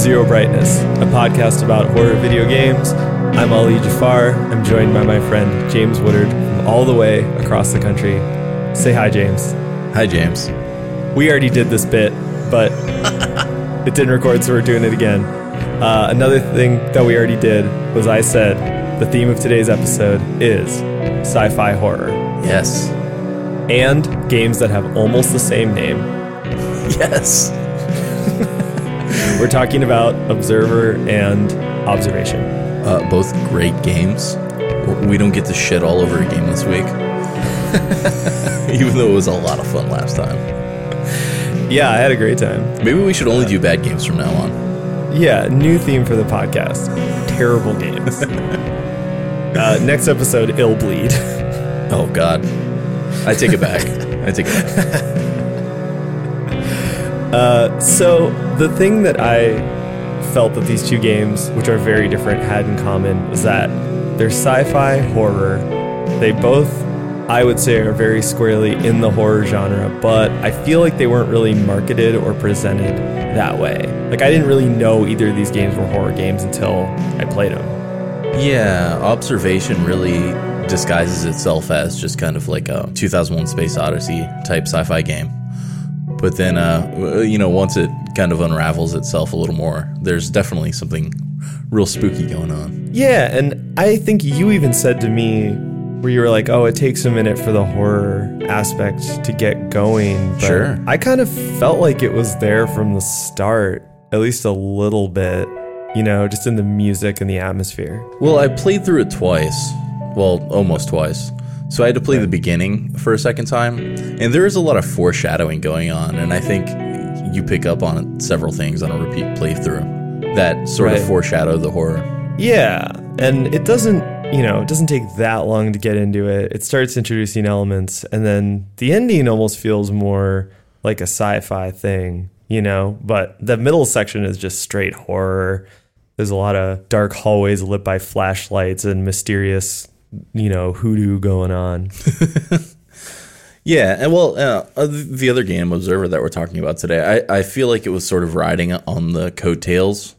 Zero Brightness, a podcast about horror video games. I'm Ali Jafar. I'm joined by my friend James Woodard from all the way across the country. Say hi, James. Hi, James. We already did this bit, but it didn't record, so we're doing it again. Uh, another thing that we already did was I said the theme of today's episode is sci fi horror Yes. and games that have almost the same name. Yes. We're talking about Observer and Observation. Uh, both great games. We don't get to shit all over a game this week. Even though it was a lot of fun last time. Yeah, I had a great time. Maybe we should only do bad games from now on. Yeah, new theme for the podcast. Terrible games. uh, next episode, Illbleed. Oh, God. I take it back. I take it back. Uh, so the thing that I felt that these two games, which are very different, had in common was that they're sci-fi horror. They both, I would say, are very squarely in the horror genre, but I feel like they weren't really marketed or presented that way. Like I didn't really know either of these games were horror games until I played them. Yeah, Observation really disguises itself as just kind of like a 2001 Space Odyssey type sci fi game. But then, uh, you know, once it kind of unravels itself a little more, there's definitely something real spooky going on. Yeah, and I think you even said to me where you were like, "Oh, it takes a minute for the horror aspect to get going." But Sure. I kind of felt like it was there from the start, at least a little bit. You know, just in the music and the atmosphere. Well, I played through it twice. Well, almost twice. So I had to play the beginning for a second time. And there is a lot of foreshadowing going on. And I think you pick up on several things on a repeat playthrough that sort Right. of foreshadow the horror. Yeah, and it doesn't, you know, it doesn't take that long to get into it. It starts introducing elements, and then the ending almost feels more like a sci-fi thing, you know. But the middle section is just straight horror. There's a lot of dark hallways lit by flashlights and mysterious, you know, hoodoo going on. Yeah, and well, uh, uh, the other game, Observer, that we're talking about today, I, I feel like it was sort of riding on the coattails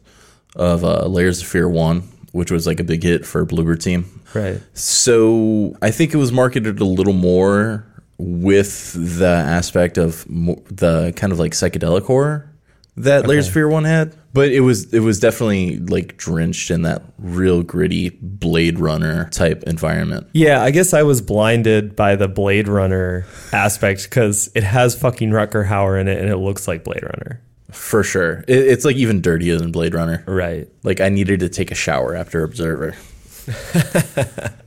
of uh, Layers of Fear 1, which was like a big hit for Bloober Team. Right. So I think it was marketed a little more with the aspect of the kind of like psychedelic horror that Layers of Fear One had, but it was it was definitely like drenched in that real gritty Blade Runner type environment. Yeah, I guess I was blinded by the Blade Runner aspect because it has fucking Rutger Hauer in it, and it looks like Blade Runner. For sure, it, it's like even dirtier than Blade Runner. Right. Like I needed to take a shower after Observer.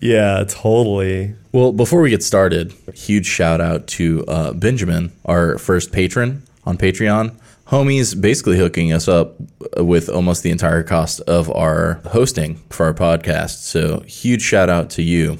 Yeah, totally. Well, before we get started, huge shout out to uh, Benjamin, our first patron on Patreon. Homie's basically hooking us up with almost the entire cost of our hosting for our podcast. So, huge shout out to you.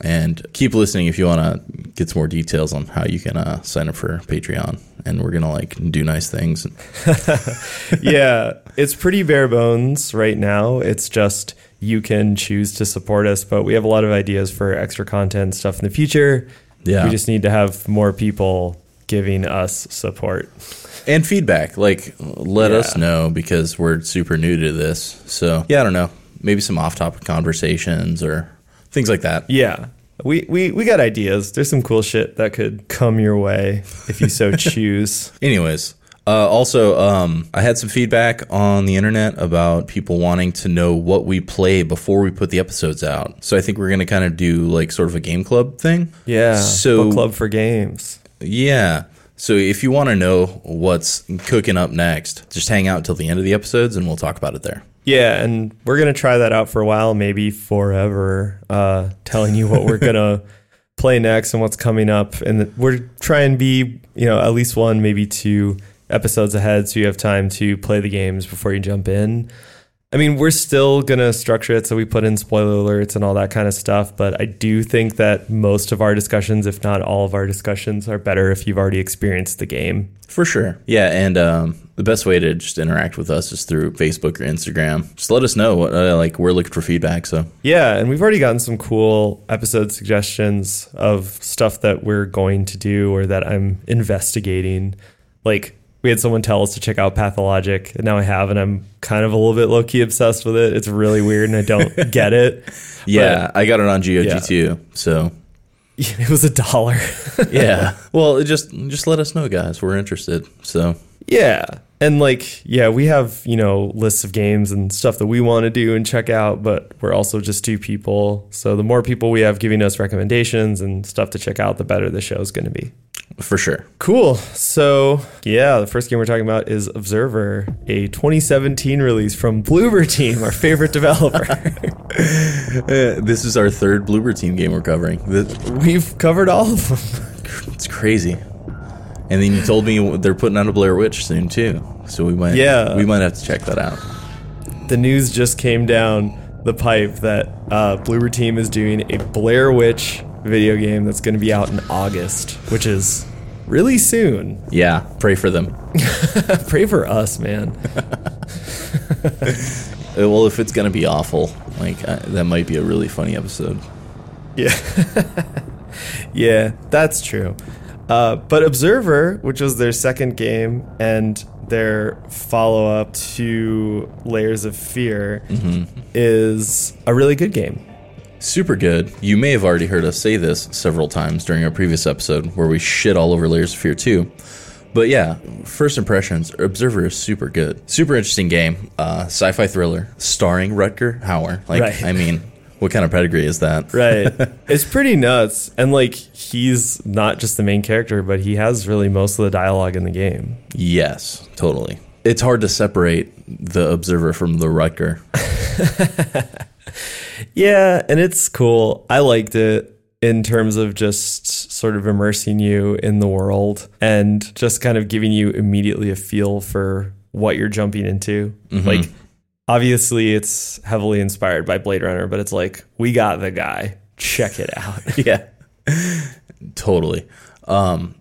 And keep listening if you want to get some more details on how you can uh, sign up for Patreon. And we're going to like do nice things. yeah, it's pretty bare bones right now. It's just you can choose to support us, but we have a lot of ideas for extra content stuff in the future. Yeah. We just need to have more people giving us support. And feedback. Like, let Yeah. us know because we're super new to this. So, yeah, I don't know. Maybe some off topic conversations or things like that. Yeah. We, we, we got ideas. There's some cool shit that could come your way if you so choose. Anyways, uh, also, um, I had some feedback on the internet about people wanting to know what we play before we put the episodes out. So I think we're going to kind of do like sort of a game club thing. Yeah. So- book club for games. Yeah. So if you want to know what's cooking up next, just hang out till the end of the episodes and we'll talk about it there. Yeah, and we're gonna try that out for a while, maybe forever. Uh, telling you what we're gonna play next and what's coming up, and we're trying to be, you know, at least one, maybe two episodes ahead, so you have time to play the games before you jump in. I mean, we're still gonna structure it so we put in spoiler alerts and all that kind of stuff, but I do think that most of our discussions, if not all of our discussions, are better if you've already experienced the game. For sure. Yeah, and um, the best way to just interact with us is through Facebook or Instagram. Just let us know. What, uh, like we're looking for feedback. So Yeah, and we've already gotten some cool episode suggestions of stuff that we're going to do or that I'm investigating. Like we had someone tell us to check out Pathologic, and now I have, and I'm kind of a little bit low key obsessed with it. It's really weird, and I don't get it. Yeah, I got it on GOG Yeah. too. So It was a dollar. yeah. well, just just let us know, guys. We're interested. So yeah, and like yeah, we have you know lists of games and stuff that we want to do and check out, but we're also just two people. So the more people we have giving us recommendations and stuff to check out, the better the show is going to be. For sure. Cool. So, yeah, the first game we're talking about is Observer, a 2017 release from Bloober Team, our favorite developer. Uh, this is our third Bloober Team game we're covering. Th- We've covered all of them. It's crazy. And then you told me they're putting out a Blair Witch soon too. So we might Yeah. we might have to check that out. The news just came down the pipe that uh, Bloober Team is doing a Blair Witch video game that's going to be out in August, which is really soon. Yeah, pray for them. Pray for us, man. Well, if it's gonna be awful, like uh, that might be a really funny episode. Yeah. yeah, that's true. Uh, but Observer, which was their second game and their follow up to Layers of Fear, is a really good game. Super good. You may have already heard us say this several times during our previous episode where we shit all over Layers of Fear 2. But yeah, first impressions, Observer is super good. Super interesting game. Uh, sci-fi thriller starring Rutger Hauer. Like, Right. I mean, what kind of pedigree is that? Right. it's pretty nuts. And like, he's not just the main character, but he has really most of the dialogue in the game. Yes, totally. It's hard to separate the Observer from the Rutger. Yeah, and it's cool. I liked it in terms of just sort of immersing you in the world and just kind of giving you immediately a feel for what you're jumping into. Like, obviously, it's heavily inspired by Blade Runner, but it's like, we got the guy. Check it out. yeah totally um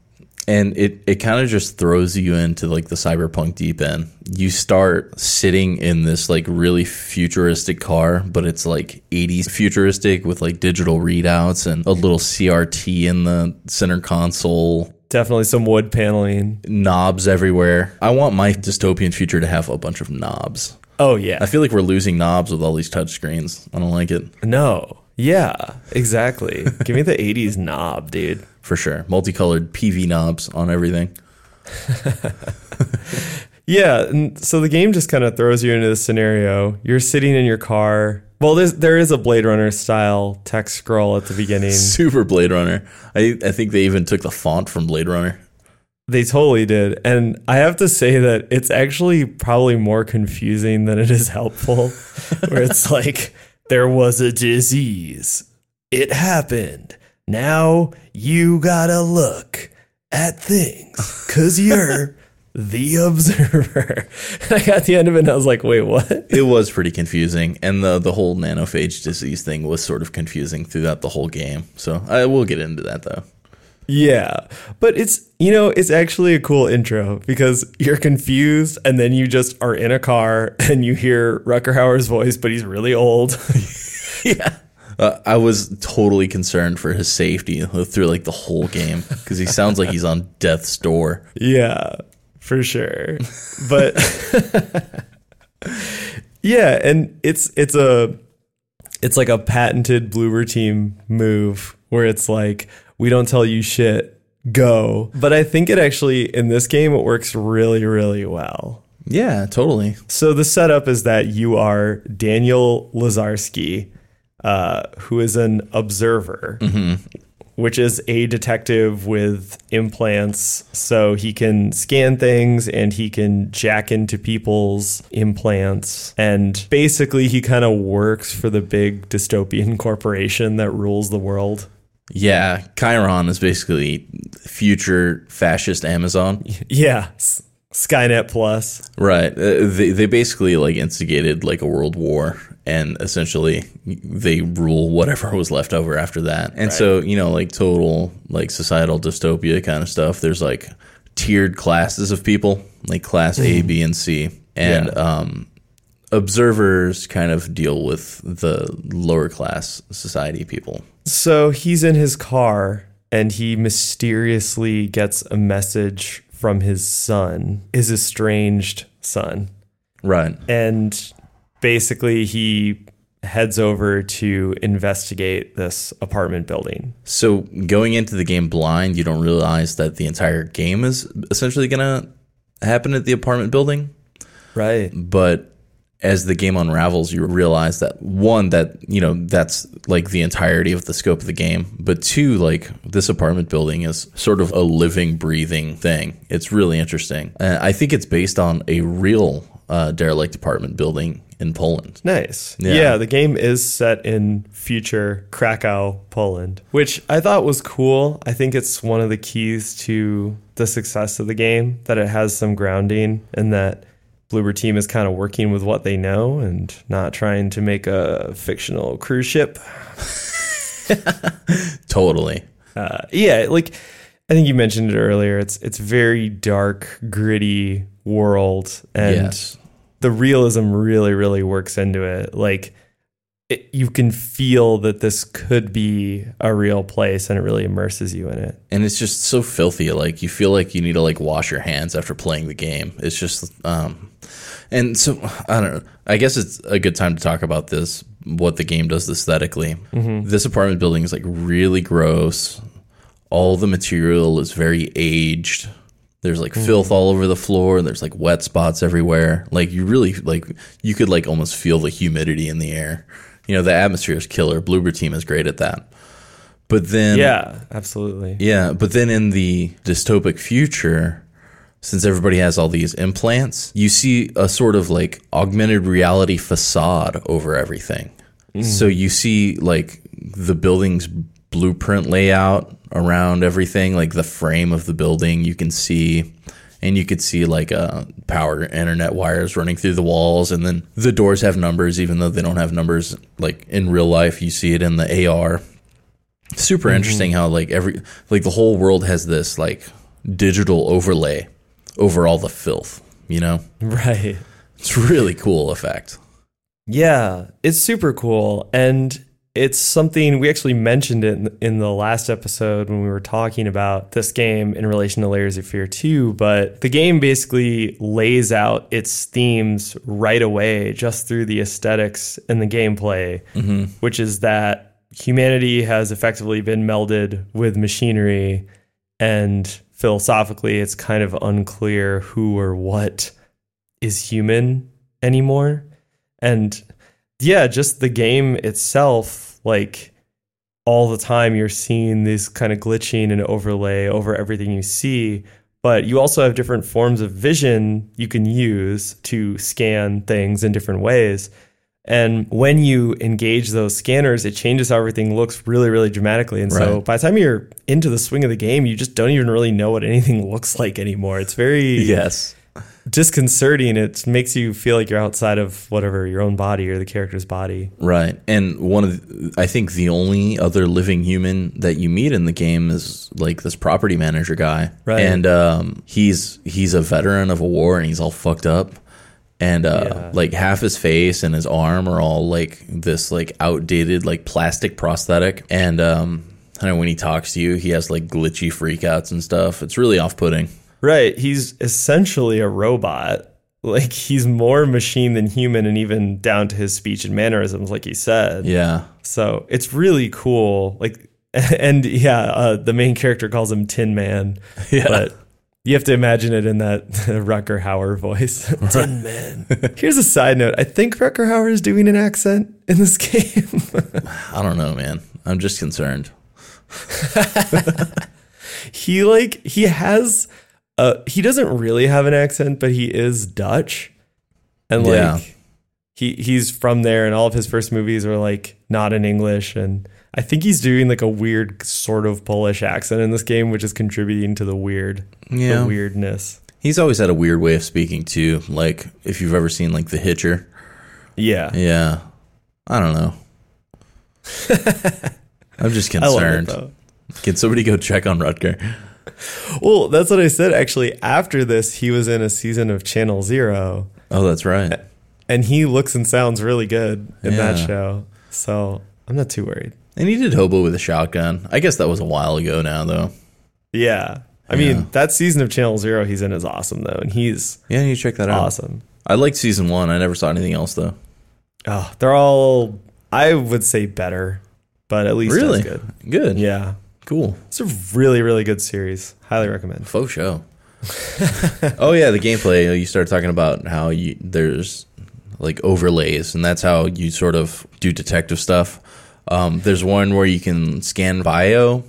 and it it kind of just throws you into like the cyberpunk deep end you start sitting in this like really futuristic car but it's like 80s futuristic with like digital readouts and a little crt in the center console Definitely some wood paneling. knobs everywhere i want my dystopian future to have a bunch of knobs Oh, yeah. i feel like we're losing knobs with all these touchscreens. i don't like it No. Yeah, exactly. Give me the 80s knob, dude. For sure multicolored pv knobs on everything Yeah, and so the game just kind of throws you into this scenario. You're sitting in your car. Well, there's, there is a Blade Runner style text scroll at the beginning. Super Blade Runner. I, I think they even took the font from Blade Runner. They totally did. And I have to say that it's actually probably more confusing than it is helpful. where it's like, there was a disease, it happened. Now you gotta look at things because you're the observer. And I got the end of it and I was like, wait, what? It was pretty confusing, and the the whole nanophage disease thing was sort of confusing throughout the whole game. So I will get into that though. Yeah. But it's, you know, it's actually a cool intro because you're confused and then you just are in a car and you hear Rutger Hauer's voice, but he's really old. yeah. Uh, I was totally concerned for his safety through like the whole game because he sounds like he's on death's door. yeah, for sure. But yeah, and it's it's a it's like a patented Bloober team move where it's like we don't tell you shit, go. But I think it actually in this game it works really really well. Yeah, totally. So the setup is that you are Daniel Lazarski, uh, who is an observer, which is a detective with implants. So he can scan things and he can jack into people's implants. And basically, he kind of works for the big dystopian corporation that rules the world. Yeah, Chiron is basically future fascist Amazon. Yeah. S- Skynet Plus. Right. Uh, they they basically like instigated like a world war and essentially they rule whatever was left over after that. And so, you know, like total like societal dystopia kind of stuff. There's like tiered classes of people, like class A, B, and C. And Yeah. um observers kind of deal with the lower class society people. So he's in his car and he mysteriously gets a message from his son, his estranged son. Right. And basically, he heads over to investigate this apartment building. So going into the game blind, you don't realize that the entire game is essentially going to happen at the apartment building. Right. But as the game unravels, you realize that one, that, you know, that's like the entirety of the scope of the game. But two, like this apartment building is sort of a living, breathing thing. It's really interesting. Uh, I think it's based on a real uh, derelict apartment building in Poland. Nice. Yeah. Yeah. the game is set in future Krakow, Poland, which I thought was cool. I think it's one of the keys to the success of the game that it has some grounding and that Bloober Team is kind of working with what they know and not trying to make a fictional cruise ship. Totally. Uh, yeah, like I think you mentioned it earlier. It's it's very dark, gritty world, and yes. The realism really, really works into it. Like it, you can feel that this could be a real place, and it really immerses you in it. and it's just so filthy. Like you feel like you need to like wash your hands after playing the game. It's just um and so i don't know. I guess it's a good time to talk about this what the game does aesthetically. This apartment building is like really gross. All the material is very aged there's like hmm. filth all over the floor and there's like wet spots everywhere. Like you really like you could like almost feel the humidity in the air. You know the atmosphere is killer. Bloober team is great at that. But then Yeah, absolutely. yeah, but then in the dystopic future, since everybody has all these implants, you see a sort of like augmented reality facade over everything. Hmm. So you see like the building's blueprint layout around everything, like the frame of the building you can see. And you could see like uh, power internet wires running through the walls, and then the doors have numbers, even though they don't have numbers. Like in real life, you see it in the AR super interesting how like every like the whole world has this like digital overlay over all the filth you know Right. it's really cool effect Yeah, it's super cool. And it's something we actually mentioned it in, in the last episode when we were talking about this game in relation to Layers of Fear 2. But the game basically lays out its themes right away just through the aesthetics and the gameplay, mm-hmm. which is that humanity has effectively been melded with machinery. And philosophically, it's kind of unclear who or what is human anymore. And yeah, just the game itself, like all the time you're seeing this kind of glitching and overlay over everything you see. But you also have different forms of vision you can use to scan things in different ways. And when you engage those scanners, it changes how everything looks really, really dramatically. And so by the time you're into the swing of the game, you just don't even really know what anything looks like anymore. It's very yes disconcerting. It makes you feel like you're outside of whatever your own body or the character's body. right and one of the, i think the only other living human that you meet in the game is like this property manager guy Right. and um he's he's a veteran of a war and he's all fucked up and uh Yeah. like half his face and his arm are all like this like outdated like plastic prosthetic and um I know when he talks to you, he has like glitchy freakouts and stuff. It's really off-putting. Right. He's essentially a robot. Like he's more machine than human and even down to his speech and mannerisms, like he said. Yeah, So it's really cool. Like, and yeah, uh, the main character calls him Tin Man. Yeah. But you have to imagine it in that Rutger Hauer voice. Tin Man. Here's a side note. I think Rutger Hauer is doing an accent in this game. I don't know, man. I'm just concerned. he like he has uh he doesn't really have an accent but he is dutch and like Yeah. he he's from there and all of his first movies are like not in english and i think he's doing like a weird sort of polish accent in this game which is contributing to the weird Yeah. the weirdness He's always had a weird way of speaking too. Like if you've ever seen like The Hitcher. yeah Yeah. I don't know. I'm just I love it concerned. Can somebody go check on Rutger? Well, that's what I said. Actually, after this, he was in a season of Channel Zero, Oh, that's right. and he looks and sounds really good in that show. So I'm not too worried. And he did Hobo with a Shotgun. I guess that was a while ago now, though. Yeah. I mean, that season of Channel Zero he's in is awesome though, and he's Yeah, you check that out. awesome. I liked season one. I never saw anything else though. Oh, they're all I would say better, but at least Really good. good. Yeah, cool. it's a really really good series. Highly recommend. Faux show. oh yeah, the gameplay. You started talking about how you there's like overlays, and that's how you sort of do detective stuff. Um, there's one where you can scan bio,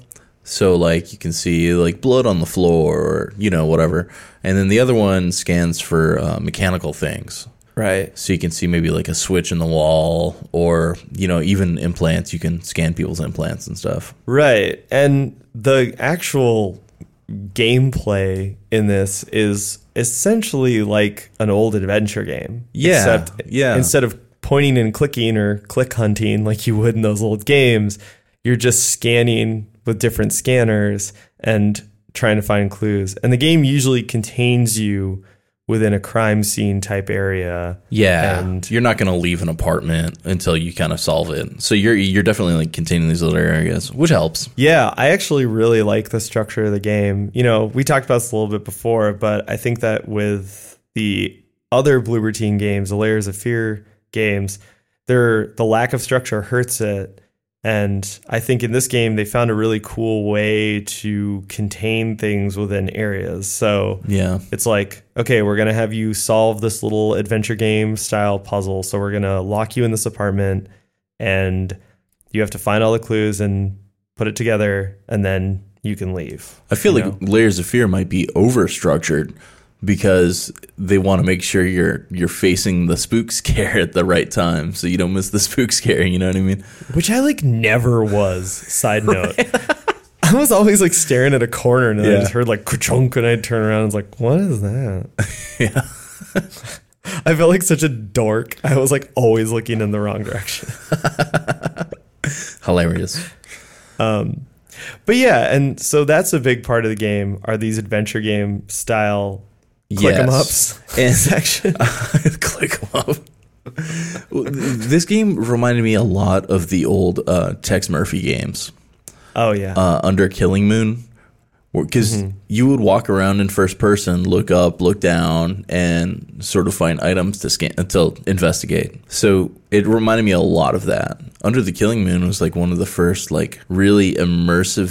so like you can see like blood on the floor or you know whatever, and then the other one scans for uh, mechanical things. Right. So you can see maybe like a switch in the wall, or you know even implants. You can scan people's implants and stuff. Right. And the actual gameplay in this is essentially like an old adventure game. Yeah, Except yeah. instead of pointing and clicking or click hunting like you would in those old games, you're just scanning with different scanners and trying to find clues. And the game usually contains you within a crime scene type area. Yeah, And- you're not going to leave an apartment until you kind of solve it. So you're you're definitely like containing these little areas, which helps. Yeah, I actually really like the structure of the game. You know, we talked about this a little bit before, but I think that with the other Bloober Team games, the Layers of Fear games, there the lack of structure hurts it. And I think in this game they found a really cool way to contain things within areas. So Yeah, it's like, okay, we're gonna have you solve this little adventure game style puzzle. So we're gonna lock you in this apartment, and you have to find all the clues and put it together, and then you can leave. I feel like Layers of Fear might be over structured because they want to make sure you're you're facing the spook scare at the right time, so you don't miss the spook scare. You know what I mean? which I like never was. Side note. I was always like staring at a corner and then I just heard like chunk and I'd turn around and was like, what is that? Yeah. I felt like such a dork. I was like always looking in the wrong direction. Hilarious. Um, but yeah, and so that's a big part of the game are these adventure game style click ups And- section. Click 'em up. this game reminded me a lot of the old uh, Tex Murphy games. Oh yeah. uh, under Killing Moon, because you would walk around in first person, look up, look down, and sort of find items to scan to investigate. So it reminded me a lot of that. Under the Killing Moon was like one of the first like really immersive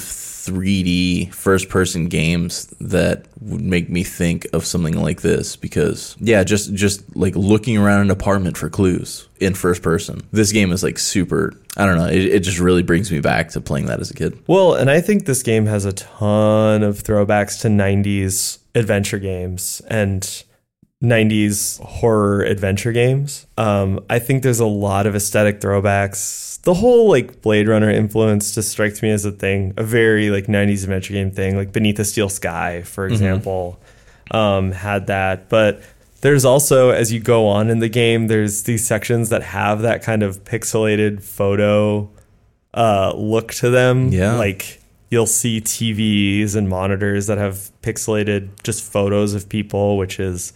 3D first person games that would make me think of something like this because yeah just just like looking around an apartment for clues in first person this game is like super i don't know it, it just really brings me back to playing that as a kid. Well, and I think this game has a ton of throwbacks to 90s adventure games and 90s horror adventure games. Um, I think there's a lot of aesthetic throwbacks. The whole like Blade Runner influence just strikes me as a thing, a very like 90s adventure game thing, like Beneath the Steel Sky, for example, um, had that. But there's also, as you go on in the game, there's these sections that have that kind of pixelated photo uh, look to them. Yeah. Like you'll see TVs and monitors that have pixelated just photos of people, which is,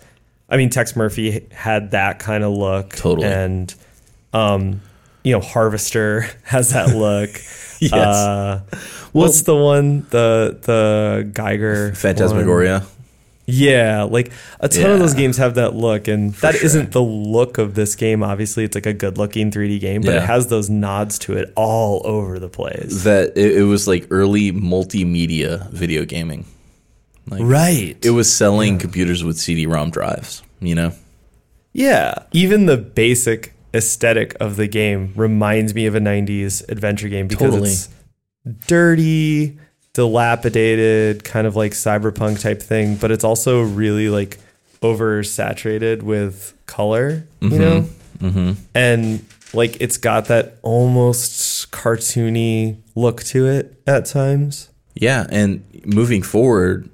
I mean, Tex Murphy had that kind of look. Totally. And, um, you know, Harvester has that look. Yes. Uh, what's the one? The the Geiger one? phantasmagoria Yeah, like a ton of those games have that look, and that sure. not the look of this game. Obviously, it's like a good-looking 3D game, but it has those nods to it all over the place. that it, it was like early multimedia video gaming like Right. it was selling computers with cd-rom drives you know yeah. Even the basic aesthetic of the game reminds me of a 90s adventure game because Totally. it's dirty, dilapidated, kind of like cyberpunk type thing, but it's also really like oversaturated with color, you know? mm-hmm. and like it's got that almost cartoony look to it at times. Yeah, and moving forward,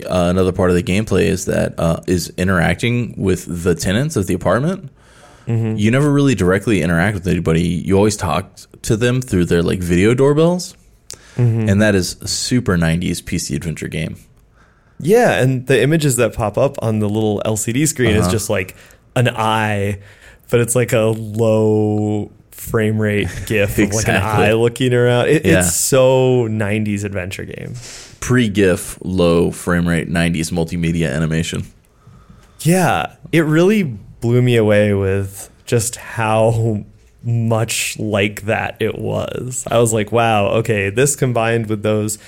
uh, another part of the gameplay is that uh, is interacting with the tenants of the apartment. You never really directly interact with anybody. You always talk to them through their like video doorbells, and that is a super '90s PC adventure game. Yeah, and the images that pop up on the little LCD screen is Uh-huh. just like an eye, but it's like a low frame rate gif of like an eye looking around. It, Yeah. It's so 90s adventure game. Pre GIF, low frame rate, 90s multimedia animation. Yeah, it really blew me away with just how much like that it was. I was like, wow, okay, this combined with those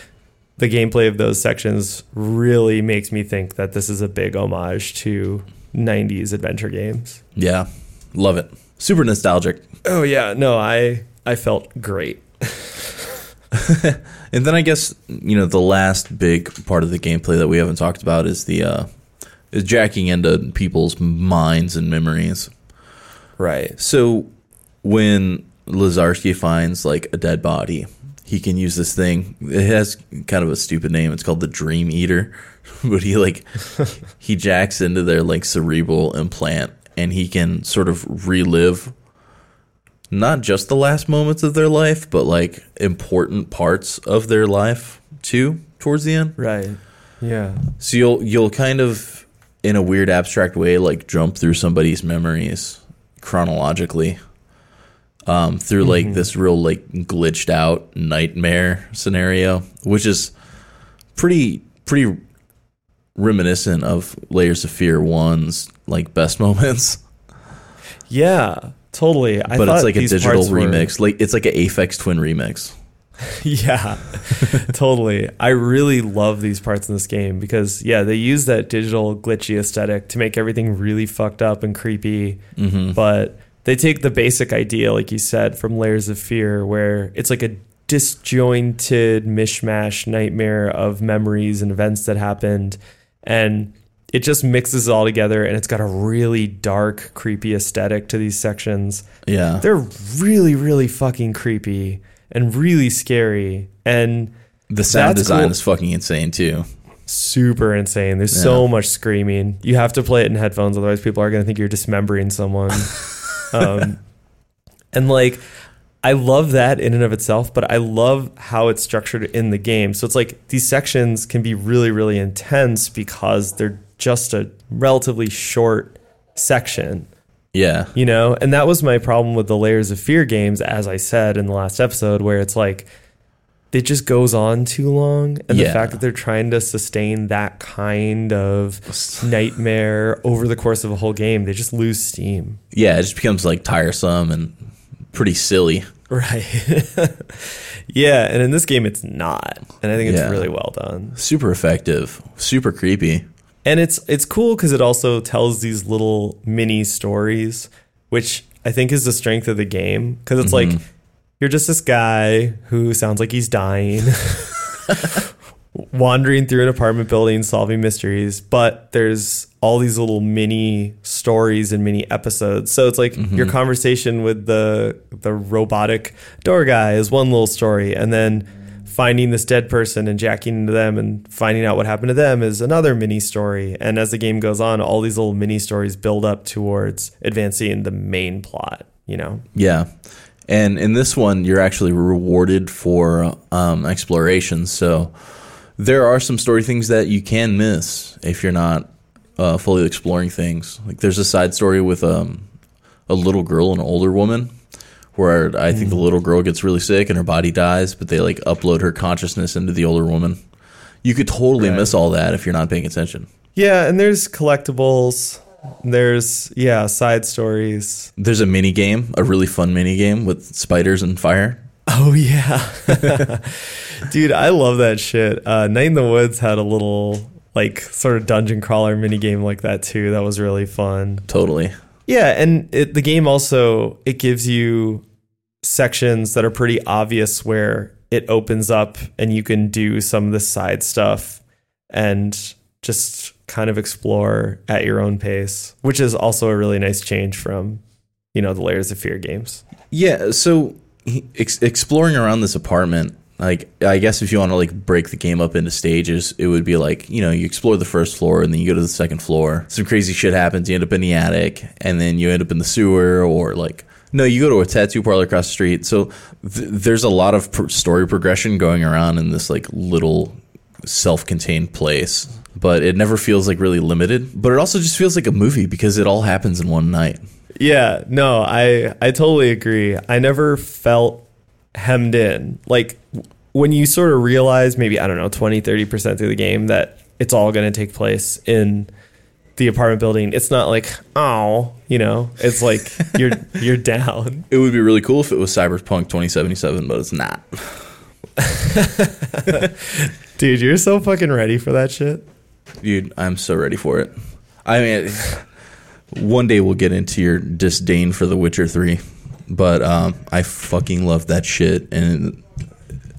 the gameplay of those sections really makes me think that this is a big homage to 90s adventure games. Yeah, love it. Super nostalgic. Oh yeah, no, I I felt great. And then I guess you know the last big part of the gameplay that we haven't talked about is the uh, is jacking into people's minds and memories. Right. So when Lazarski finds like a dead body, he can use this thing. It has kind of a stupid name. It's called the Dream Eater, but he like he jacks into their like cerebral implant, and he can sort of relive not just the last moments of their life, but like important parts of their life too towards the end. Right. Yeah. So you'll you'll kind of in a weird abstract way like jump through somebody's memories chronologically um, through like this real like glitched out nightmare scenario, which is pretty pretty reminiscent of Layers of Fear one's like best moments. Yeah, totally. I but it's like a digital parts were- remix. Like it's like an Aphex Twin remix. yeah, totally. I really love these parts in this game because yeah, they use that digital glitchy aesthetic to make everything really fucked up and creepy. Mm-hmm. But they take the basic idea, like you said, from Layers of Fear, where it's like a disjointed mishmash nightmare of memories and events that happened, and it just mixes it all together, and it's got a really dark, creepy aesthetic to these sections Yeah. they're really really fucking creepy and really scary and The sound design cool. is fucking insane too. super insane there's so much screaming you have to play it in headphones otherwise people are going to think you're dismembering someone um, and like i love that in and of itself but i love how it's structured in the game so it's like these sections can be really really intense because they're just a relatively short section Yeah. you know and that was my problem with the layers of fear games as i said in the last episode where it's like it just goes on too long and the fact that they're trying to sustain that kind of nightmare over the course of a whole game they just lose steam Yeah, it just becomes like tiresome and pretty silly. right yeah and in this game it's not and i think it's Yeah. really well done Super effective, super creepy. And it's it's cool because it also tells these little mini stories, which I think is the strength of the game. Because it's like mm-hmm. you're just this guy who sounds like he's dying, wandering through an apartment building, solving mysteries. But there's all these little mini stories and mini episodes. So it's like your mm-hmm. conversation with the the robotic door guy is one little story, and then finding this dead person and jacking into them and finding out what happened to them is another mini story. And as the game goes on, all these little mini stories build up towards advancing the main plot, you know? Yeah. And in this one, you're actually rewarded for um, exploration. So there are some story things that you can miss if you're not uh, fully exploring things. Like there's a side story with um, a little girl an older woman where I think the little girl gets really sick and her body dies, but they like upload her consciousness into the older woman. You could totally Right. miss all that if you're not paying attention. Yeah, and there's collectibles. There's, yeah, side stories. There's a mini game, a really fun mini game with spiders and fire. Oh, yeah. Dude, I love that shit. Uh, Night in the Woods had a little, like, sort of dungeon crawler mini game like that, too. That was really fun. Totally. Yeah, and it, the game also it gives you sections that are pretty obvious where it opens up and you can do some of the side stuff and just kind of explore at your own pace, which is also a really nice change from you know the Layers of Fear games. Yeah, so ex- exploring around this apartment, like I guess if you want to like break the game up into stages, it would be like you know you explore the first floor and then you go to the second floor. Some crazy shit happens. You end up in the attic, and then you end up in the sewer, or like no, you go to a tattoo parlor across the street. So th- there's a lot of pr- story progression going around in this like little self-contained place. But it never feels like really limited. But it also just feels like a movie because it all happens in one night. Yeah, no, I I totally agree. I never felt hemmed in. Like when you sort of realize maybe I don't know 20 30% through the game that it's all going to take place in the apartment building. It's not like, "Oh, you know, it's like you're you're down. It would be really cool if it was Cyberpunk 2077, but it's not. Dude, you're so fucking ready for that shit. Dude, I'm so ready for it. I mean, one day we'll get into your disdain for The Witcher 3, but um, I fucking love that shit. And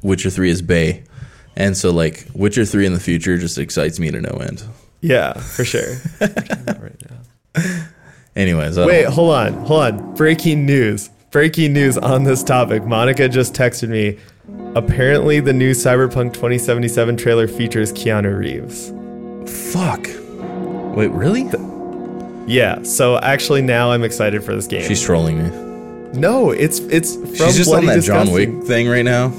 Witcher 3 is Bay. And so, like, Witcher 3 in the future just excites me to no end. Yeah, for sure. Anyways, I Wait, don't- hold on, hold on. Breaking news. Breaking news on this topic. Monica just texted me. Apparently, the new Cyberpunk 2077 trailer features Keanu Reeves. fuck. Wait, really? Yeah, so actually now I'm excited for this game. She's trolling me. No, it's it's from She's just Bloody on that John Wick thing right now.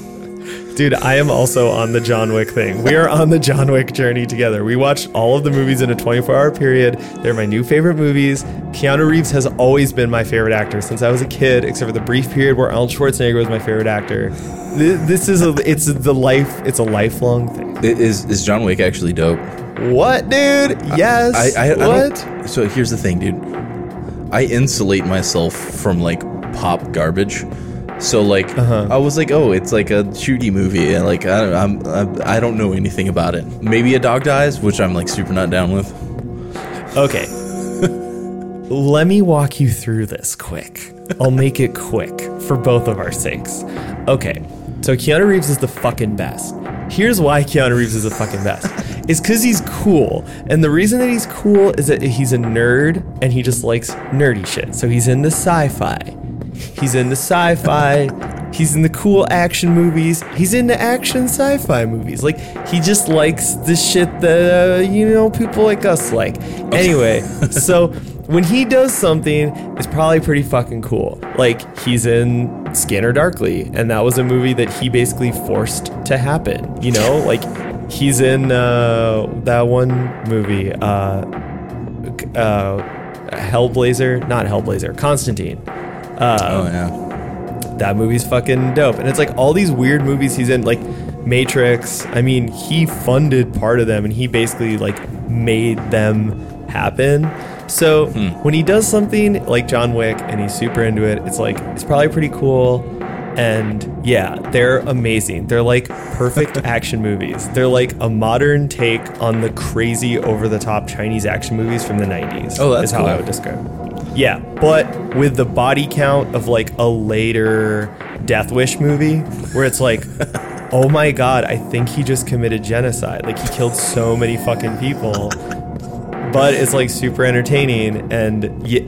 Dude, I am also on the John Wick thing. We are on the John Wick journey together. We watched all of the movies in a 24 hour period. They're my new favorite movies. Keanu Reeves has always been my favorite actor since I was a kid, except for the brief period where Arnold Schwarzenegger was my favorite actor. This is a, it's the life, it's a lifelong thing. Is is John Wick actually dope? What, dude? Yes. I, I, I what? so here's the thing, dude. I insulate myself from like pop garbage. So like Uh-huh. I was like, oh, it's like a shooty movie, and like I don't, I'm, I'm I don't know anything about it. Maybe a dog dies, which I'm like super not down with. Okay. Let me walk you through this quick. I'll make it quick for both of our sakes. Okay. So Keanu Reeves is the fucking best. Here's why Keanu Reeves is the fucking best. It's because he's cool. And the reason that he's cool is that he's a nerd and he just likes nerdy shit. So he's into sci fi. He's into sci fi. He's in the cool action movies. He's into action sci fi movies. Like, he just likes the shit that, uh, you know, people like us like. Anyway, so when he does something, it's probably pretty fucking cool. Like, he's in Scanner Darkly, and that was a movie that he basically forced to happen. You know, like, he's in uh, that one movie, uh, uh, Hellblazer, not Hellblazer, Constantine. Oh um, yeah, That movie's fucking dope. And it's like all these weird movies he's in, like Matrix. I mean, he funded part of them and he basically like made them happen. So hmm. when he does something like John Wick and he's super into it, it's like it's probably pretty cool. And yeah, they're amazing. They're like perfect action movies. They're like a modern take on the crazy over the top Chinese action movies from the 90s. Oh, that's is how I would describe it. Yeah, but with the body count of like a later Death Wish movie where it's like, oh my god, I think he just committed genocide. Like he killed so many fucking people. But it's like super entertaining and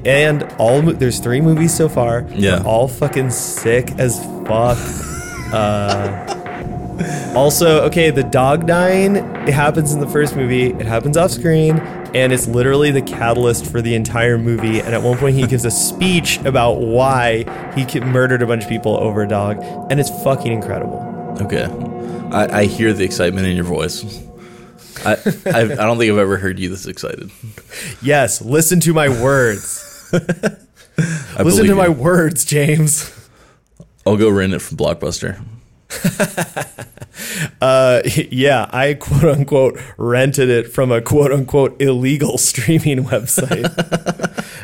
and all there's three movies so far. Yeah. All fucking sick as fuck. Uh, also, okay, the dog dying, it happens in the first movie, it happens off screen, and it's literally the catalyst for the entire movie. And at one point, he gives a speech about why he murdered a bunch of people over a dog, and it's fucking incredible. okay. I, I hear the excitement in your voice. I, I I don't think I've ever heard you this excited. Yes, listen to my words. Listen to my words, James. I'll go rent it from Blockbuster. Uh, yeah, I quote unquote rented it from a quote unquote illegal streaming website.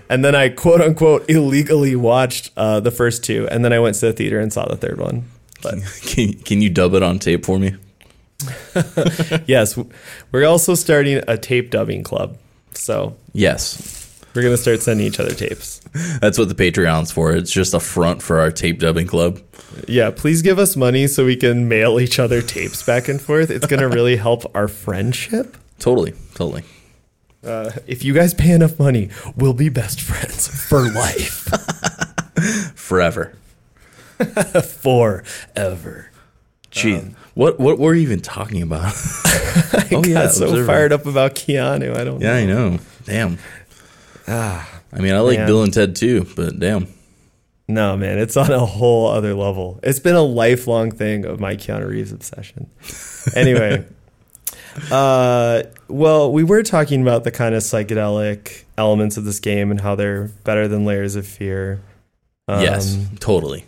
and then I quote unquote illegally watched uh, the first two. And then I went to the theater and saw the third one. But Can can you dub it on tape for me? yes, we're also starting a tape dubbing club. So Yes. We're going to start sending each other tapes. That's what the Patreon's for. It's just a front for our tape dubbing club. Yeah, please give us money so we can mail each other tapes back and forth. It's going to really help our friendship. Totally, totally. Uh, if you guys pay enough money, we'll be best friends for life. Forever. Forever. Gee, what what were you even talking about? I Oh, got yeah, so Observer. fired up about Keanu. I don't yeah, I know. Damn. Ah, I mean, I like Man. Bill and Ted too, but damn. No, man, it's on a whole other level. It's been a lifelong thing of my Keanu Reeves obsession. Anyway, Uh, well, we were talking about the kind of psychedelic elements of this game and how they're better than Layers of Fear. Um, yes, totally.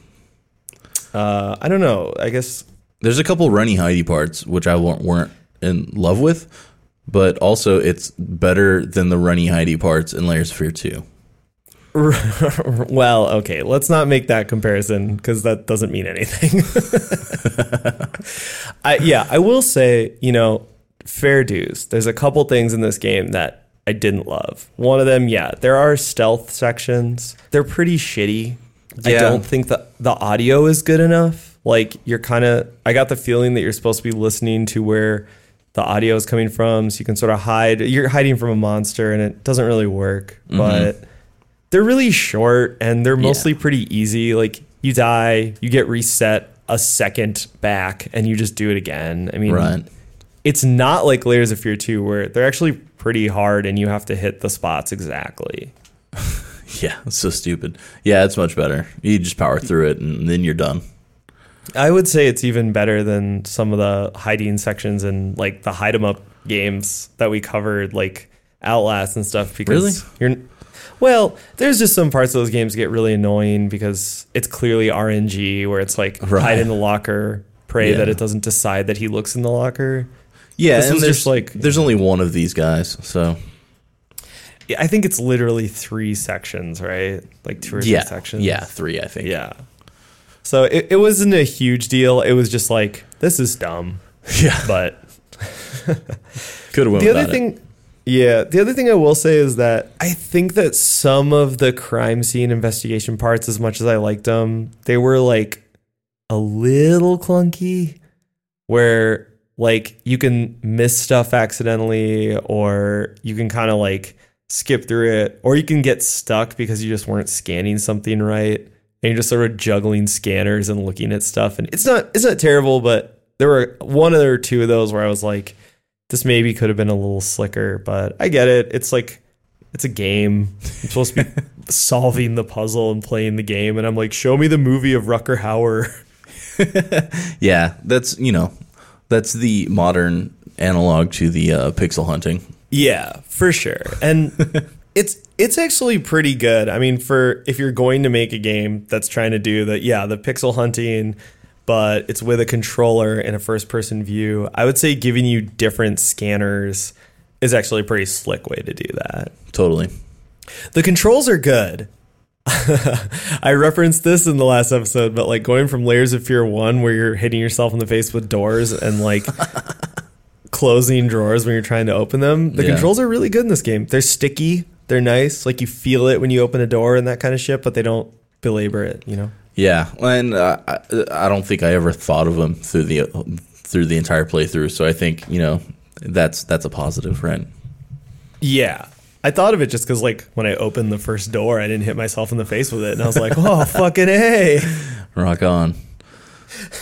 Uh, I don't know. I guess There's a couple runny Heidi parts which I weren't, weren't in love with, but also it's better than the runny hidey parts in Layers of Fear 2. well, okay, let's not make that comparison because that doesn't mean anything. I, yeah, I will say, you know, fair dues. There's a couple things in this game that I didn't love. One of them, yeah, there are stealth sections. They're pretty shitty. I don't think the the audio is good enough. Like you're kind of, I got the feeling that you're supposed to be listening to where the audio is coming from, so you can sort of hide. You're hiding from a monster, and it doesn't really work. Mm-hmm. But they're really short and they're mostly pretty easy. Like you die, you get reset a second back, and you just do it again. I mean, Right. it's not like Layers of Fear 2 where they're actually pretty hard and you have to hit the spots exactly. Yeah, it's so stupid. Yeah, it's much better. You just power through it and then you're done. I would say it's even better than some of the hiding sections and like the hide 'em up games that we covered, like Outlast and stuff. Because you're well, there's just some parts of those games get really annoying because it's clearly RNG where it's like Right. hide in the locker, pray Yeah. that it doesn't decide that he looks in the locker. Yeah, This and there's just like- there's only one of these guys, so Yeah, I think it's literally three sections, right? Like two or three yeah, sections. yeah, three I think. Yeah. So it, it wasn't a huge deal. It was just like, this is dumb. yeah. But Could have went the other without it. thing, yeah, the other thing I will say is that I think that some of the crime scene investigation parts, as much as I liked them, they were like a little clunky where like you can miss stuff accidentally or you can kind of like skip through it or you can get stuck because you just weren't scanning something right and you're just sort of juggling scanners and looking at stuff. And it's not it's not terrible but there were one or two of those where I was like this maybe could have been a little slicker but I get it. It's like it's a game. I'm supposed to be solving the puzzle and playing the game. And I'm like show me the movie of Rutger Hauer. Yeah, that's you know, that's the modern analog to the uh, pixel hunting. Yeah, for sure. And it's it's actually pretty good. I mean, for if you're going to make a game that's trying to do the yeah, the pixel hunting, but it's with a controller and a first person view, I would say giving you different scanners is actually a pretty slick way to do that. Totally. The controls are good. I referenced this in the last episode, but like going from Layers of Fear 1 where you're hitting yourself in the face with doors and like closing drawers when you're trying to open them. The Yeah. controls are really good in this game. They're sticky, they're nice, like you feel it when you open a door and that kind of shit, but they don't belabor it, you know. Yeah, and uh, I, I don't think I ever thought of them through the through the entire playthrough. So I think you know that's that's a positive, right? Yeah. I thought of it just because, like, when I opened the first door, I didn't hit myself in the face with it. And I was like, oh, fucking A. Rock on.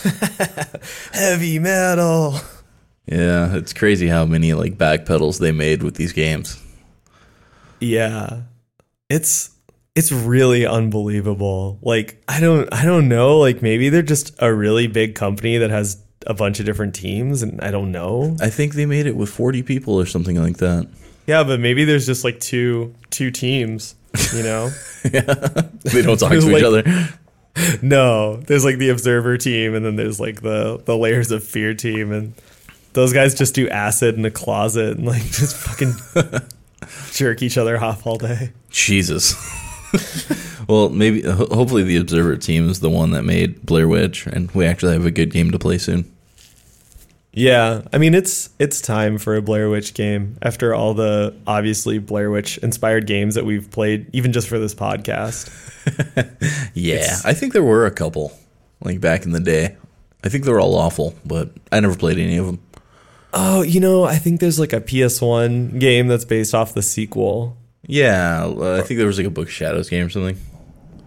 Heavy metal. Yeah, it's crazy how many like back pedals they made with these games. Yeah. It's it's really unbelievable. Like I don't I don't know, like maybe they're just a really big company that has a bunch of different teams and I don't know. I think they made it with 40 people or something like that. Yeah, but maybe there's just like two two teams, you know? yeah. They don't talk to Like- each other. no, there's like the observer team and then there's like the the layers of fear team and those guys just do acid in a closet and like just fucking jerk each other off all day. Jesus. well, maybe hopefully the Observer team is the one that made Blair Witch, and we actually have a good game to play soon. Yeah, I mean it's it's time for a Blair Witch game after all the obviously Blair Witch inspired games that we've played even just for this podcast. Yeah, It's- I think there were a couple like back in the day. I think they were all awful, but I never played any of them. Oh, you know, I think there's like a PS1 game that's based off the sequel. Yeah, uh, I think there was like a Book Shadows game or something.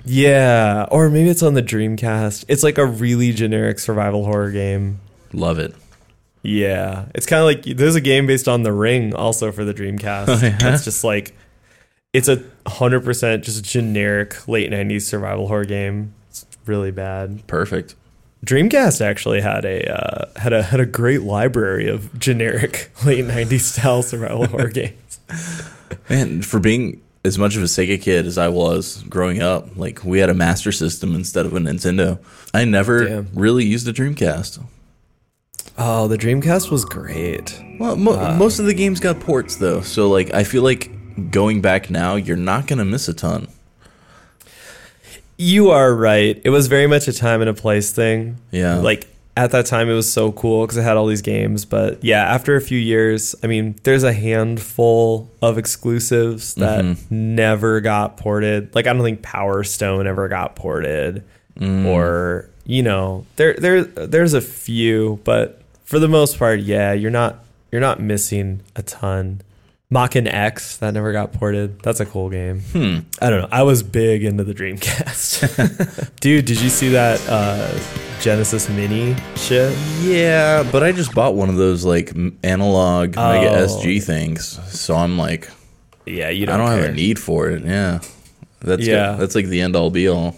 Yeah, or maybe it's on the Dreamcast. It's like a really generic survival horror game. Love it. Yeah, it's kind of like there's a game based on The Ring also for the Dreamcast. Oh, yeah? It's just like it's a hundred percent just generic late '90s survival horror game. It's really bad. Perfect. Dreamcast actually had a uh, had a had a great library of generic late '90s style survival horror games. Man, for being as much of a Sega kid as I was growing up, like we had a Master System instead of a Nintendo. I never Damn. really used a Dreamcast. Oh, the Dreamcast was great. Well, mo- most of the games got ports though, so like I feel like going back now, you're not gonna miss a ton. You are right. It was very much a time and a place thing. Yeah. Like at that time, it was so cool because it had all these games. But yeah, after a few years, I mean, there's a handful of exclusives that mm-hmm. never got ported. Like I don't think Power Stone ever got ported, mm. or you know, there there there's a few, but for the most part, yeah, you're not you're not missing a ton. Mach X that never got ported. That's a cool game. Hmm. I don't know. I was big into the Dreamcast. Dude, did you see that uh, Genesis Mini shit? Yeah, but I just bought one of those like analog Mega Oh. SG things, so I'm like, Yeah, you I don't. don't have a need for it. Yeah, that's Yeah. that's like the end all be all.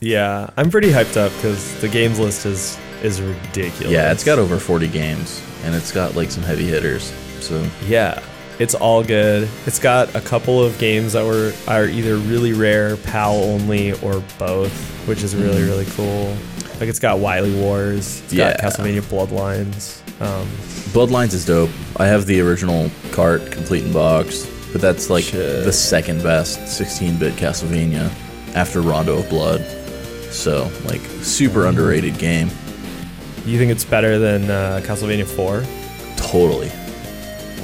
Yeah, I'm pretty hyped up because the games list is is ridiculous. Yeah, it's got over 40 games, and it's got like some heavy hitters. So Yeah, it's all good. It's got a couple of games that were are either really rare, PAL only, or both, which is really Mhm. really cool. Like it's got Wily Wars, it's got Yeah. Castlevania Bloodlines. Um, Bloodlines is dope. I have the original cart complete in box, but that's like Shit. the second best 16-bit Castlevania after Rondo of Blood. So like super underrated game. you think it's better than uh, Castlevania 4? Totally.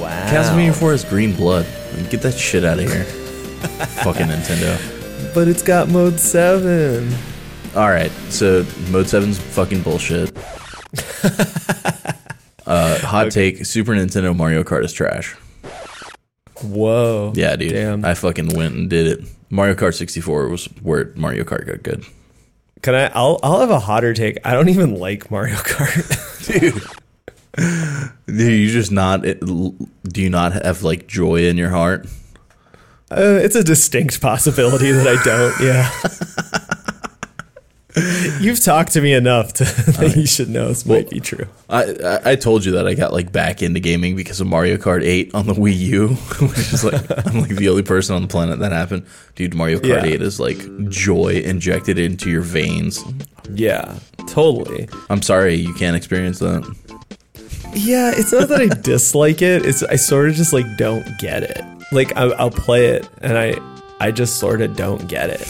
Wow. Castlevania 4 is green blood. Get that shit out of here. Fucking Nintendo. But it's got mode 7. All right, so Mode 7's fucking bullshit. Uh, hot take: Super Nintendo Mario Kart is trash. Whoa. Yeah, dude. Damn. I fucking went and did it. Mario Kart 64 was where Mario Kart got good. Can I? I'll I'll have a hotter take. I don't even like Mario Kart. Dude. Do you just not? Do you not have like joy in your heart? uh, it's a distinct possibility that I don't. Yeah. You've talked to me enough to that you should know this might be true. I, I I told you that I got like back into gaming because of Mario Kart 8 on the Wii U, which is like I'm like the only person on the planet that happened. Dude, Mario Kart Yeah. 8 is like joy injected into your veins. Yeah, totally. I'm sorry you can't experience that. Yeah, it's not that I dislike it. It's I sort of just like don't get it. Like I, I'll play it and I I just sort of don't get it.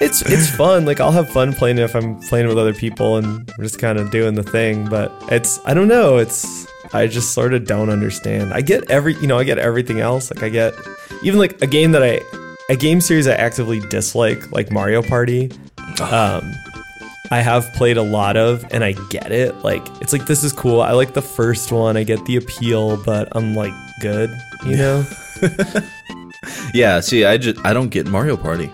it's it's fun. Like I'll have fun playing it if I'm playing with other people and we're just kind of doing the thing. But it's I don't know. It's I just sort of don't understand. I get every you know I get everything else. Like I get even like a game that I a game series I actively dislike like Mario Party. Um, I have played a lot of and I get it. Like it's like this is cool. I like the first one. I get the appeal, but I'm like good, you know? Yeah, see, I just I don't get Mario Party,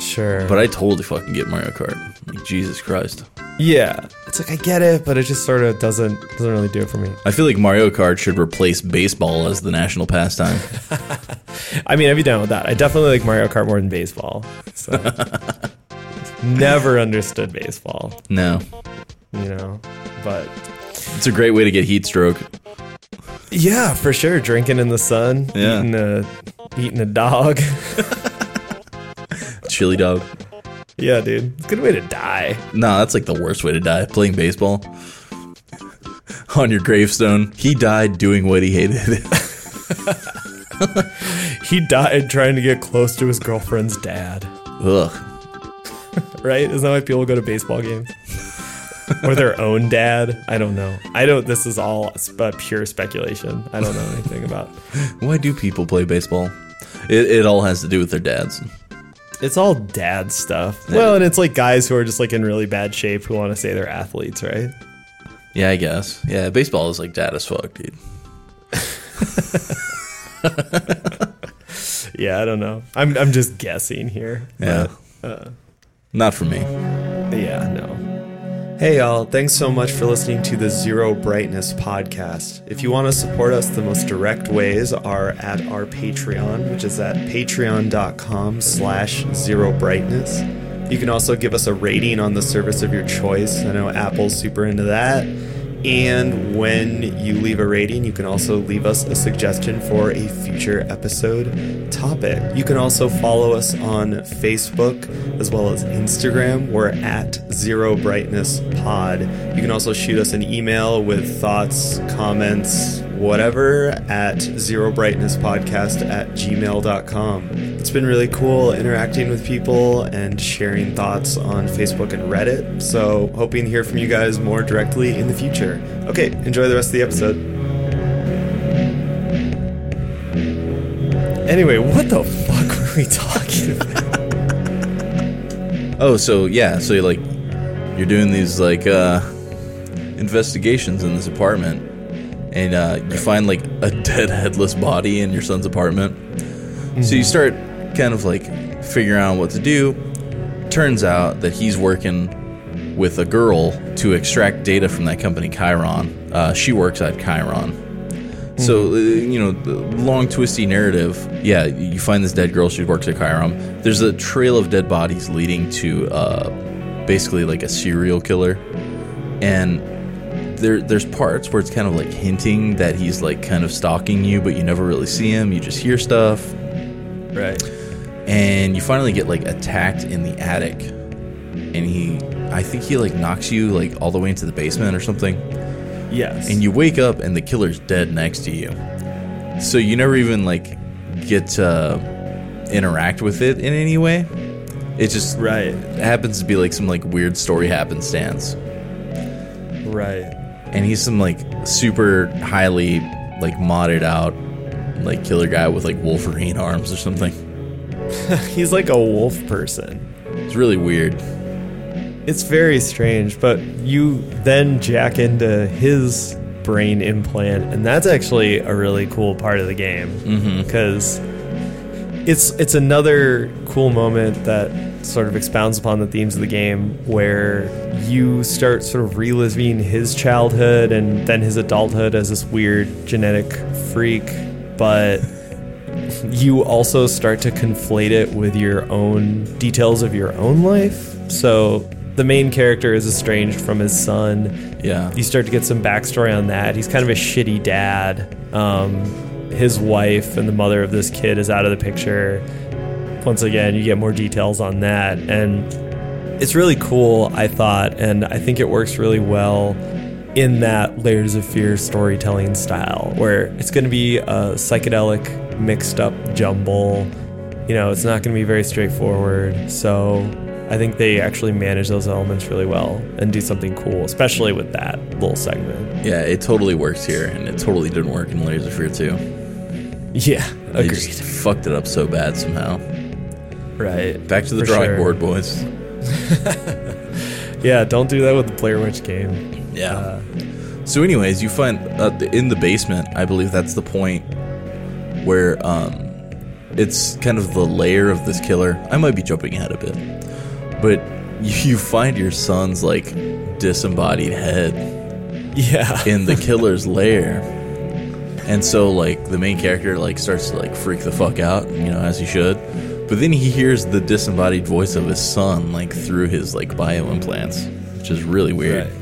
sure. but I totally fucking get Mario Kart. Like Jesus Christ. yeah. It's like I get it, but it just sort of doesn't doesn't really do it for me. I feel like Mario Kart should replace baseball as the national pastime. I mean, I'd be down with that. I definitely like Mario Kart more than baseball. So never understood baseball, No, you know. But it's a great way to get heat stroke. yeah, for sure. Drinking in the sun, Yeah. eating a eating a dog. Chili dog. yeah, dude. It's a good way to die. No, that's like the worst way to die. Playing baseball. On your gravestone, he died doing what he hated. He died trying to get close to his girlfriend's dad. Ugh. Right? Isn't that why people go to baseball games? or their own dad? I don't know. I don't. This is all sp- uh, pure speculation. I don't know anything about. Why do people play baseball? It, it all has to do with their dads. It's all dad stuff. Well, and it's like guys who are just like in really bad shape who want to say they're athletes, right? Yeah, I guess. Yeah, baseball is like dad as fuck, dude. Yeah, I don't know. I'm I'm just guessing here. Yeah. Uh, Not for me. Yeah, no. Hey, y'all. Thanks so much for listening to the Zero Brightness podcast. If you want to support us, the most direct ways are at our Patreon, which is at patreon.com slash zero brightness. You can also give us a rating on the service of your choice. I know Apple's super into that. And when you leave a rating, you can also leave us a suggestion for a future episode topic. You can also follow us on Facebook as well as Instagram. We're at Zero Brightness Pod. You can also shoot us an email with thoughts, comments, whatever at zerobrightnesspodcast at gmail.com. It's been really cool interacting with people and sharing thoughts on Facebook and Reddit. So, hoping to hear from you guys more directly in the future. Okay, enjoy the rest of the episode. Anyway, what the fuck were we talking about? Oh, so yeah, so you're like you're doing these like uh investigations in this apartment and uh you find like a dead headless body in your son's apartment. So you start kind of like figuring out what to do. Turns out that he's working with a girl to extract data from that company Chiron. Uh, she works at Chiron. So, uh, you know, long twisty narrative. Yeah, you find this dead girl. She works at Chiron. There's a trail of dead bodies leading to uh, basically like a serial killer, and there there's parts where it's kind of like hinting that he's like kind of stalking you, but you never really see him. You just hear stuff, Right. and you finally get like attacked in the attic, and he, I think he like knocks you like all the way into the basement or something. Yes. and you wake up and the killer's dead next to you. So you never even like get to interact with it in any way. It just right. happens to be like some like weird story happenstance. Right. And he's some like super highly like modded out like killer guy with like Wolverine arms or something. He's like a wolf person. It's really weird. It's very strange, but you then jack into his brain implant, and that's actually a really cool part of the game Mm-hmm. because it's it's another cool moment that sort of expounds upon the themes of the game where you start sort of reliving his childhood and then his adulthood as this weird genetic freak, but you also start to conflate it with your own details of your own life. So the main character is estranged from his son. Yeah. You start to get some backstory on that. He's kind of a shitty dad. Um, his wife and the mother of this kid is out of the picture. Once again, you get more details on that. And it's really cool, I thought, and I think it works really well in that Layers of Fear storytelling style, where it's going to be a psychedelic, mixed up jumble. You know, it's not going to be very straightforward. So I think they actually manage those elements really well and do something cool, especially with that little segment. Yeah, it totally works here, and it totally didn't work in Layers of Fear 2. Yeah, They agreed. just fucked it up so bad somehow. Right. Back to the drawing sure. board, boys. Yeah, don't do that with the Blair Witch game. Yeah. Uh, So, anyways, you find uh, in the basement. I believe that's the point where um, it's kind of the lair of this killer. I might be jumping ahead a bit, but you find your son's like disembodied head yeah. in the killer's lair, and so like the main character like starts to like freak the fuck out, you know, as he should. But then he hears the disembodied voice of his son like through his like bio implants, which is really weird Right.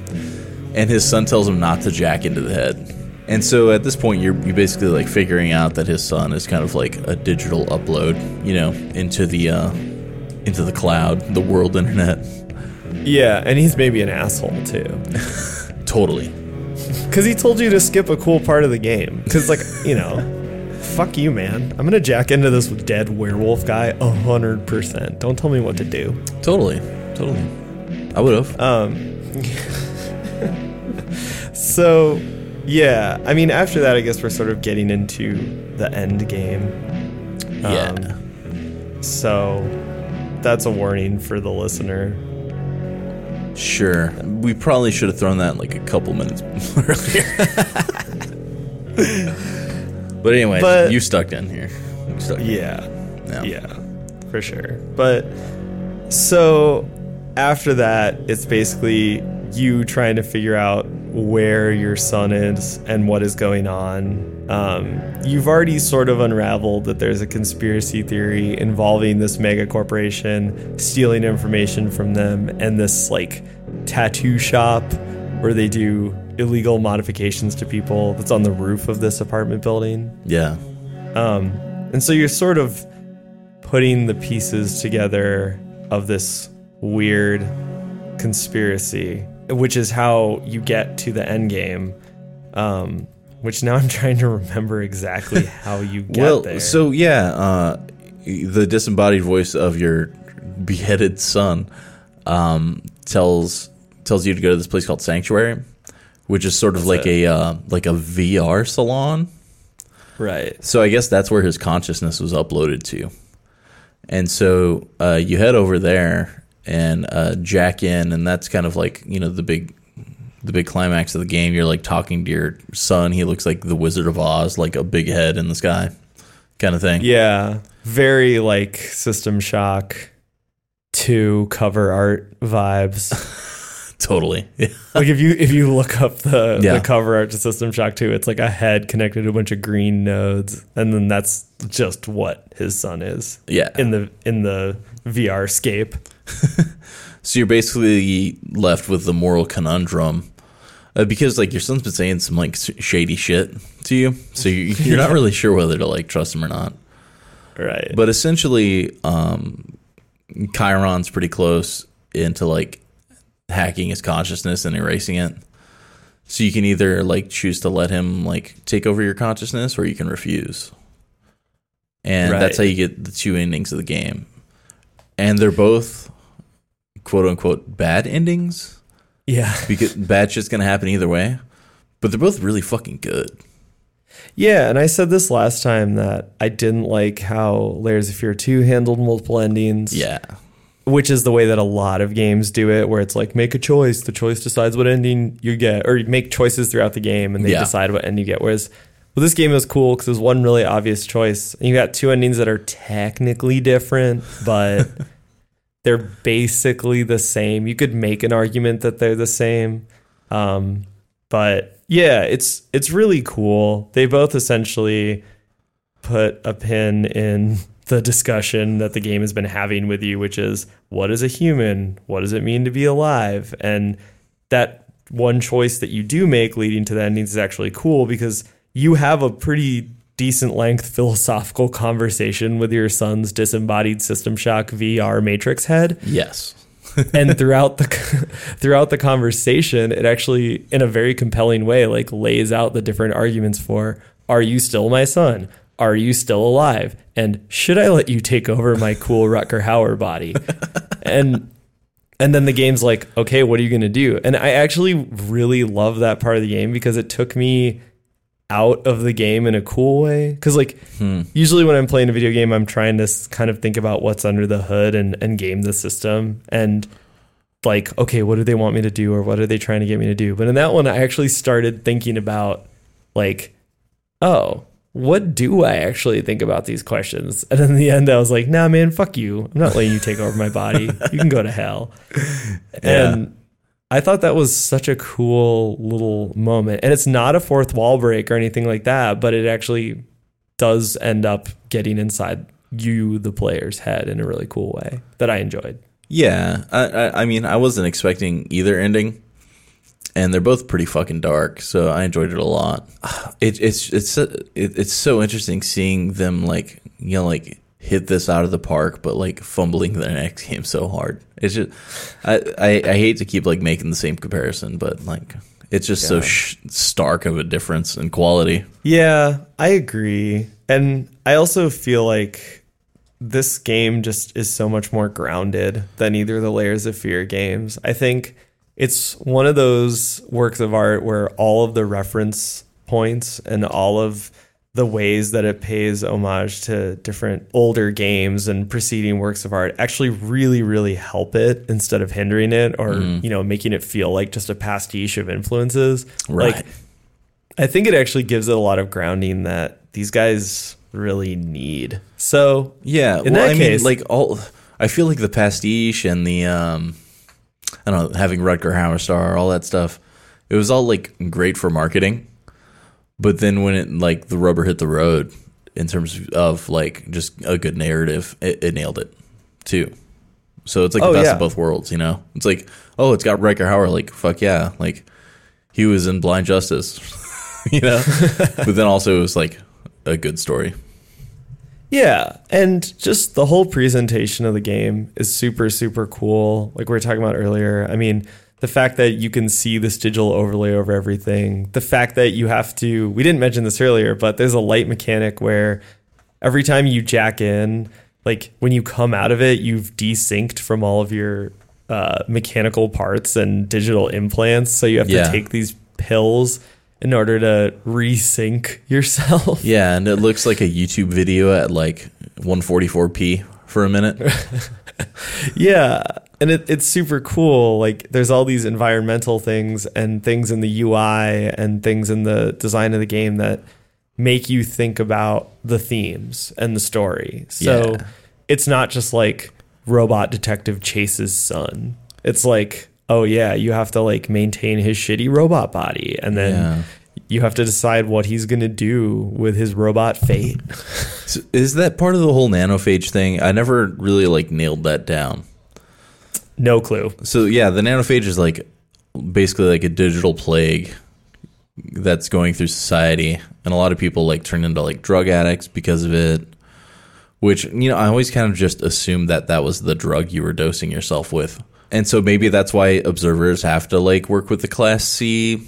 and his son tells him not to jack into the head. And so at this point, you're you basically like figuring out that his son is kind of like a digital upload, you know, into the uh, into the cloud, the world internet. Yeah, and he's maybe an asshole too. Totally. Because he told you to skip a cool part of the game. Because, like, you know, fuck you, man. I'm to jack into this dead werewolf guy a 100%. Don't tell me what to do. Totally. Totally. I would have. Um, so, yeah. I mean, after that, I guess we're sort of getting into the end game. yeah. Um, So, that's a warning for the listener. Sure. We probably should have thrown that like a couple minutes earlier. but anyway, But- you stuck in here. Stuck in. Yeah. Yeah. Yeah, for sure. But so after that, it's basically you trying to figure out where your son is and what is going on. Um, you've already sort of unraveled that there's a conspiracy theory involving this mega corporation stealing information from them and this like tattoo shop where they do illegal modifications to people that's on the roof of this apartment building. Yeah. Um, and so you're sort of putting the pieces together of this weird conspiracy, which is how you get to the end game. Um, which now I'm trying to remember exactly how you get well, there. so yeah, uh, the disembodied voice of your beheaded son um, tells tells you to go to this place called Sanctuary, which is sort of like it. a uh, like a VR salon. right. So I guess that's where his consciousness was uploaded to. And so uh, you head over there and uh, jack in, and that's kind of like you know the big the big climax of the game. You're like talking to your son. He looks like the Wizard of Oz, like a big head in the sky, kind of thing. Yeah. Very like System Shock 2 cover art vibes. Totally. Yeah. like if you if you look up the, Yeah. the cover art to System Shock 2, it's like a head connected to a bunch of green nodes, and then that's just what his son is Yeah. in the in the VR scape. So you're basically left with the moral conundrum. Uh, because like your son's been saying some like shady shit to you, so you, you're not really sure whether to like trust him or not. Right. But essentially, um, Chiron's pretty close into like hacking his consciousness and erasing it. So you can either like choose to let him like take over your consciousness, or you can refuse. And that's how you get the two endings of the game. And they're both quote unquote bad endings yeah. because bad shit's gonna happen either way. But they're both really fucking good. Yeah, and I said this last time that I didn't like how Layers of Fear 2 handled multiple endings. Yeah. Which is the way that a lot of games do it where it's like make a choice. The choice decides what ending you get or you make choices throughout the game and they Yeah. decide what end you get. Whereas well this game is cool because there's one really obvious choice. And you got two endings that are technically different but they're basically the same. You could make an argument that they're the same um, but yeah it's it's really cool. They both essentially put a pin in the discussion that the game has been having with you, which is what is a human? What does it mean to be alive? And that one choice that you do make leading to the endings is actually cool because you have a pretty decent length philosophical conversation with your son's disembodied system shock VR matrix head Yes. and throughout the throughout the conversation it actually in a very compelling way like lays out the different arguments for are you still my son are you still alive? And should i let you take over my cool Rutger Hauer body? And and then the game's like okay what are you going to do? And i actually really love that part of the game because it took me out of the game in a cool way. Because like hmm. usually when i'm playing a video game i'm trying to kind of think about what's under the hood and, and game the system. And like okay what do they want me to do or what are they trying to get me to do? But in that one i actually started thinking about like oh what do i actually think about these questions? And in the end i was like nah man fuck you. I'm not letting you take over my body. You can go to hell. And I thought that was such a cool little moment. And it's not a fourth wall break or anything like that, but it actually does end up getting inside you, the player's head, in a really cool way that I enjoyed. Yeah, I, I, I mean, I wasn't expecting either ending, and they're both pretty fucking dark, so I enjoyed it a lot. It, it's it's so- it, it's so interesting seeing them like you know like hit this out of the park, but like fumbling the next game so hard. It's just I, I I hate to keep like making the same comparison, but like it's just so sh- stark of a difference in quality. Yeah, I agree. And I also feel like this game just is so much more grounded than either of the Layers of Fear games. I think it's one of those works of art where all of the reference points and all of the ways that it pays homage to different older games and preceding works of art actually really really help it instead of hindering it or you know making it feel like just a pastiche of influences Right. like I think it actually gives it a lot of grounding that these guys really need. So Yeah, In well, that I case- mean, like all, I feel like the pastiche and the, um, I don't know, having Rutger Hauer star, all that stuff. it was all like great for marketing, but then when it like the rubber hit the road in terms of like just a good narrative, it, it nailed it too. So it's like Oh, the best yeah. of both worlds, you know. It's like, oh, it's got Riker Howard, like fuck yeah, like he was in Blind Justice, you know. but then also it was like a good story. Yeah, and just the whole presentation of the game is super super cool. Like we were talking about earlier. I mean, the fact that you can see this digital overlay over everything. The fact that you have to we didn't mention this earlier, but there's a light mechanic where every time you jack in, like when you come out of it, you've desynced from all of your uh, mechanical parts and digital implants. So you have Yeah. to take these pills in order to resync yourself. Yeah, and it looks like a YouTube video at like 144p for a minute. Yeah, and it, it's super cool. Like, there's all these environmental things and things in the UI and things in the design of the game that make you think about the themes and the story. So Yeah. it's not just like robot detective chases son. It's like, oh yeah, you have to like maintain his shitty robot body, and then Yeah. you have to decide what he's gonna do with his robot fate. So is that part of the whole nanophage thing? I never really like nailed that down. no clue. So yeah, the nanophage is like basically like a digital plague that's going through society, and a lot of people like turn into like drug addicts because of it. Which you know, I always kind of just assumed that that was the drug you were dosing yourself with, and so maybe that's why observers have to like work with the Class C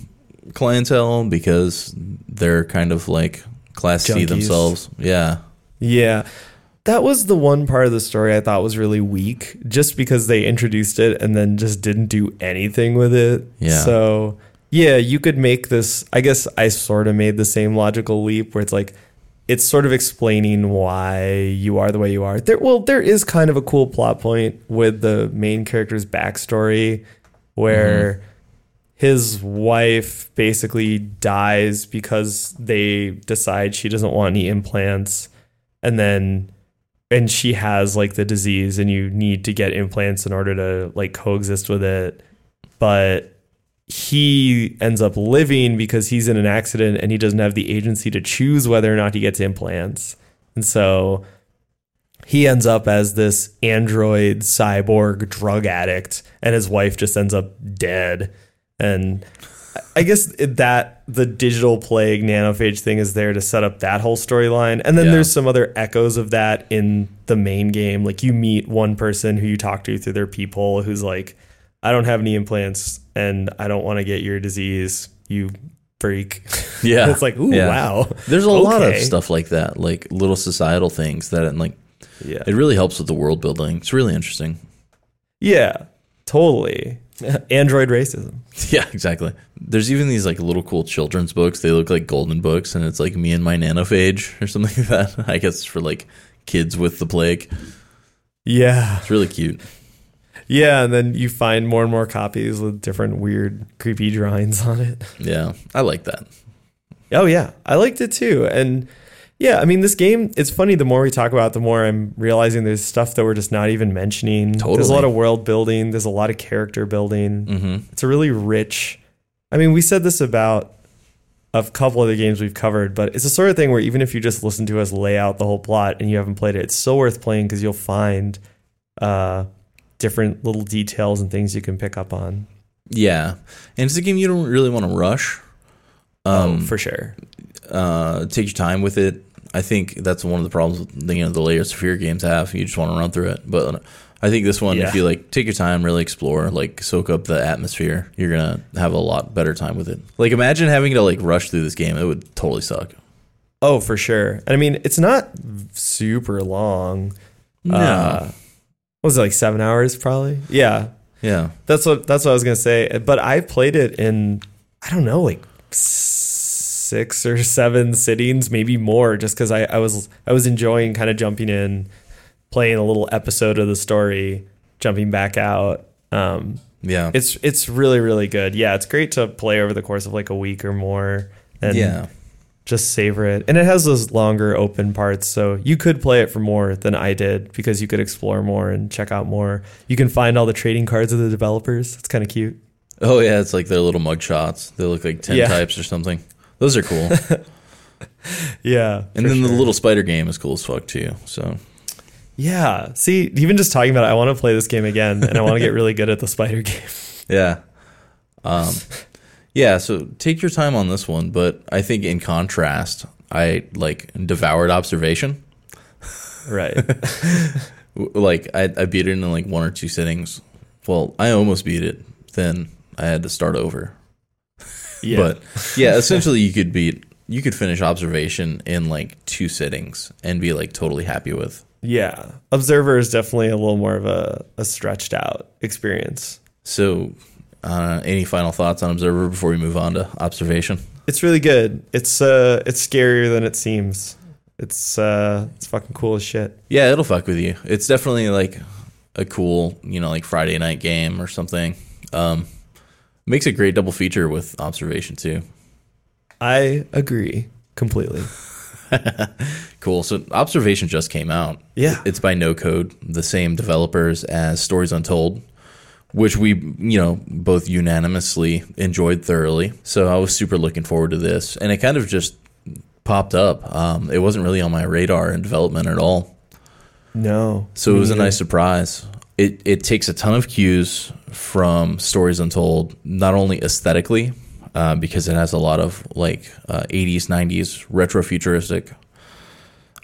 clientele because they're kind of like Class C themselves. Yeah, Yeah. That was the one part of the story I thought was really weak, just because they introduced it and then just didn't do anything with it. Yeah. So, yeah, you could make this. I guess I sort of made the same logical leap where it's like, it's sort of explaining why you are the way you are. There, well, there is kind of a cool plot point with the main character's backstory where mm-hmm. his wife basically dies because they decide she doesn't want any implants. And then and she has like the disease and you need to get implants in order to like coexist with it. But he ends up living because he's in an accident and he doesn't have the agency to choose whether or not he gets implants and so he ends up as this android cyborg drug addict and his wife just ends up dead and I guess that the digital plague nanophage thing is there to set up that whole storyline. And then Yeah. there's some other echoes of that in the main game. Like you meet one person who you talk to through their people who's like, I don't have any implants and I don't want to get your disease, you freak. yeah. it's like, ooh, Yeah. wow. There's a lot of stuff like that, like little societal things that and like Yeah. it really helps with the world building. It's really interesting. Yeah, totally. Android racism. Yeah, exactly. There's even these like little cool children's books. They look like golden books, and it's like me and my nanophage or something like that. I guess for like kids with the plague. Yeah. It's really cute. Yeah. And then you find more and more copies with different weird, creepy drawings on it. Yeah, I like that. Oh yeah, I liked it too. And yeah, I mean this game, it's funny the more we talk about it, the more I'm realizing there's stuff that we're just not even mentioning. Totally. There's a lot of world building, there's a lot of character building. hmm It's a really rich I mean, we said this about a couple of the games we've covered, but it's the sort of thing where even if you just listen to us lay out the whole plot and you haven't played it, it's still worth playing because you'll find uh, different little details and things you can pick up on. Yeah, and it's a game you don't really want to rush. Um, oh, for sure. uh, take your time with it. I think that's one of the problems the, you know the Layers of Fear games have. You just want to run through it, but I think this one, Yeah. if you like take your time, really explore, like soak up the atmosphere, you're gonna have a lot better time with it. Like imagine having to like rush through this game; it would totally suck. Oh, for sure. And I mean, it's not super long. No, Uh, what was it like seven hours? Probably. Yeah, yeah, that's what that's what I was gonna say. But I played it in I don't know like six or seven sittings, maybe more, just because I, I was I was enjoying kind of jumping in, playing a little episode of the story, jumping back out. Um, yeah, it's it's really really good. Yeah, it's great to play over the course of like a week or more. And yeah, just savor it. And it has those longer open parts, so you could play it for more than I did because you could explore more and check out more. You can find all the trading cards of the developers. It's kind of cute. Oh yeah, it's like their little mug shots. They look like ten Yeah. types or something. Those are cool. Yeah. and then the little spider game is cool as fuck too. So Yeah. See, even just talking about it, I want to play this game again and I want to get really good at the spider game. yeah, um, yeah. So take your time on this one, but I think in contrast, I like devoured observation. Right. Like I, I beat it in like one or two sittings. Well, I almost beat it. Then I had to start over. Yeah. But yeah, essentially you could beat you could finish observation in like two sittings and be like totally happy with. yeah. Observer is definitely a little more of a, a stretched out experience. So, uh, any final thoughts on observer before we move on to observation? It's really good. It's uh it's scarier than it seems. It's uh it's fucking cool as shit. Yeah, it'll fuck with you. It's definitely like a cool, you know, like Friday night game or something. Um, makes a great double feature with observation too. I agree completely. Cool. So observation just came out. Yeah. It's by No Code, the same developers as Stories Untold, which we, you know, both unanimously enjoyed thoroughly. So I was super looking forward to this, and it kind of just popped up. Um, it wasn't really on my radar in development at all. No. So it was a nice surprise. It it takes a ton of cues from Stories Untold, not only aesthetically, uh, because it has a lot of like uh, 80s, 90s retro futuristic,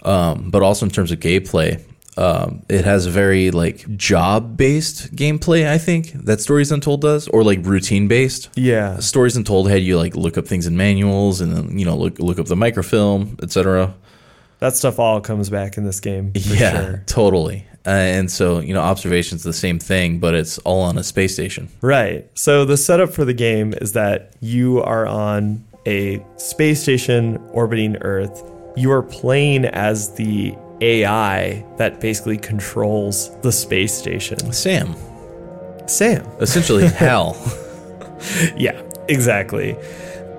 um, but also in terms of gameplay. Um, it has a very like job based gameplay, I think that Stories Untold does, or like routine based. Yeah. Stories Untold had you like look up things in manuals and then you know look look up the microfilm, etc. That stuff all comes back in this game. Yeah, Sure. totally. Uh, and so, you know, observation's the same thing, but it's all on a space station. Right. So the setup for the game is that you are on a space station orbiting Earth. You are playing as the AI that basically controls the space station. Sam, Sam. essentially hell. Yeah, exactly.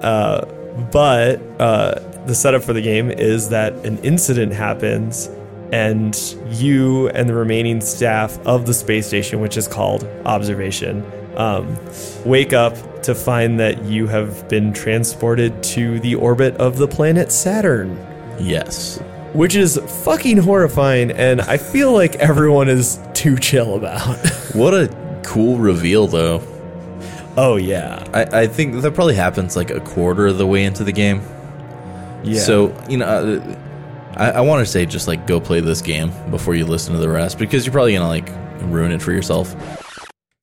Uh, but uh, the setup for the game is that an incident happens, and you and the remaining staff of the space station, which is called Observation, um, wake up to find that you have been transported to the orbit of the planet Saturn. Yes. Which is fucking horrifying, and I feel like everyone is too chill about. What a cool reveal, though. oh, yeah. I, I think that probably happens like a quarter of the way into the game. Yeah. So, you know, uh, I, I want to say just like go play this game before you listen to the rest because you're probably going to like ruin it for yourself.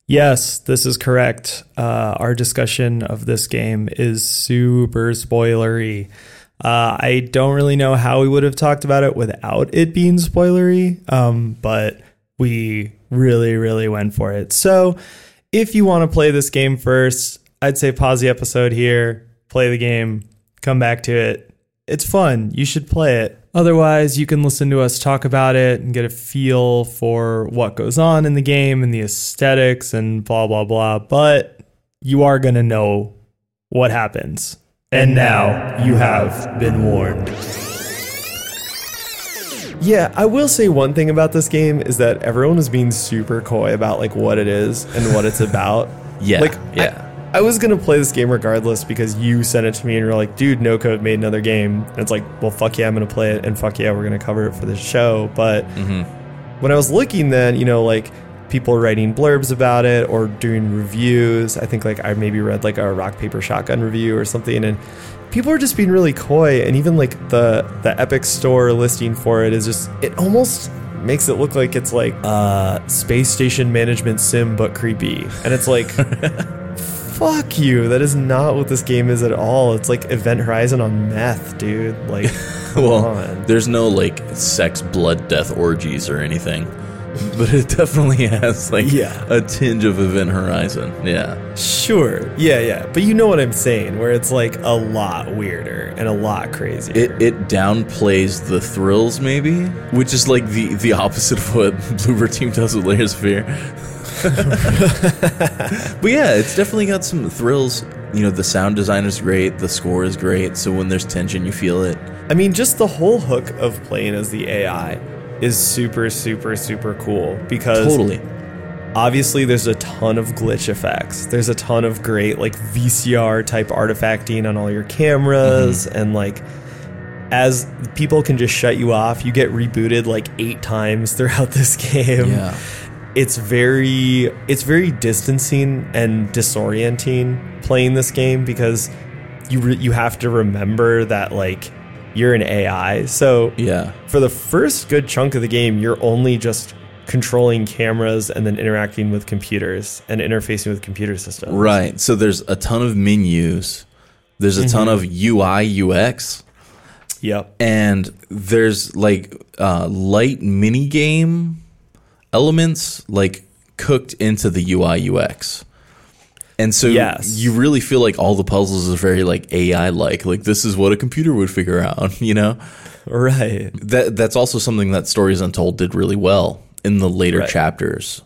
Yes, this is correct. Uh, our discussion of this game is super spoilery. Uh, I don't really know how we would have talked about it without it being spoilery, um, but we really, really went for it. So, if you want to play this game first, I'd say pause the episode here, play the game, come back to it. It's fun. You should play it. Otherwise, you can listen to us talk about it and get a feel for what goes on in the game and the aesthetics and blah, blah, blah. But you are going to know what happens. And now you have been warned. Yeah, I will say one thing about this game is that everyone is being super coy about like what it is and what it's about. Yeah. Like yeah. I, I was gonna play this game regardless because you sent it to me and you're like, dude, No Code made another game. And it's like, well, fuck yeah, I'm gonna play it, and fuck yeah, we're gonna cover it for the show. But mm-hmm. when I was looking, then you know, like people writing blurbs about it or doing reviews. I think like I maybe read like a rock paper shotgun review or something, and people are just being really coy. And even like the the Epic Store listing for it is just it almost makes it look like it's like uh space station management sim but creepy. And it's like fuck you. That is not what this game is at all. It's like event horizon on meth dude. Like come well, on. there's no like sex, blood, death orgies or anything, but it definitely has like Yeah. a tinge of Event Horizon. Yeah. Sure. Yeah, yeah. But you know what I'm saying, where it's like a lot weirder and a lot crazier. It it downplays the thrills, maybe, which is like the the opposite of what Bloober Team does with Layers of Fear. but yeah, it's definitely got some thrills. You know, the sound design is great, the score is great, so when there's tension, you feel it. I mean, just the whole hook of playing as the AI is super, super, super cool because Totally. obviously there's a ton of glitch effects. There's a ton of great like VCR type artifacting on all your cameras mm-hmm. and like as people can just shut you off, you get rebooted like 8 times throughout this game. Yeah. It's very it's very distancing and disorienting playing this game because you re- you have to remember that like you're an AI. So Yeah. for the first good chunk of the game, you're only just controlling cameras and then interacting with computers and interfacing with computer systems. Right. So there's a ton of menus. There's a ton of UI UX Yep. and there's like uh, light mini game elements like cooked into the UI UX. And so Yes. you really feel like all the puzzles are very like AI like like this is what a computer would figure out, you know? Right. That that's also something that Stories Untold did really well in the later Right. chapters.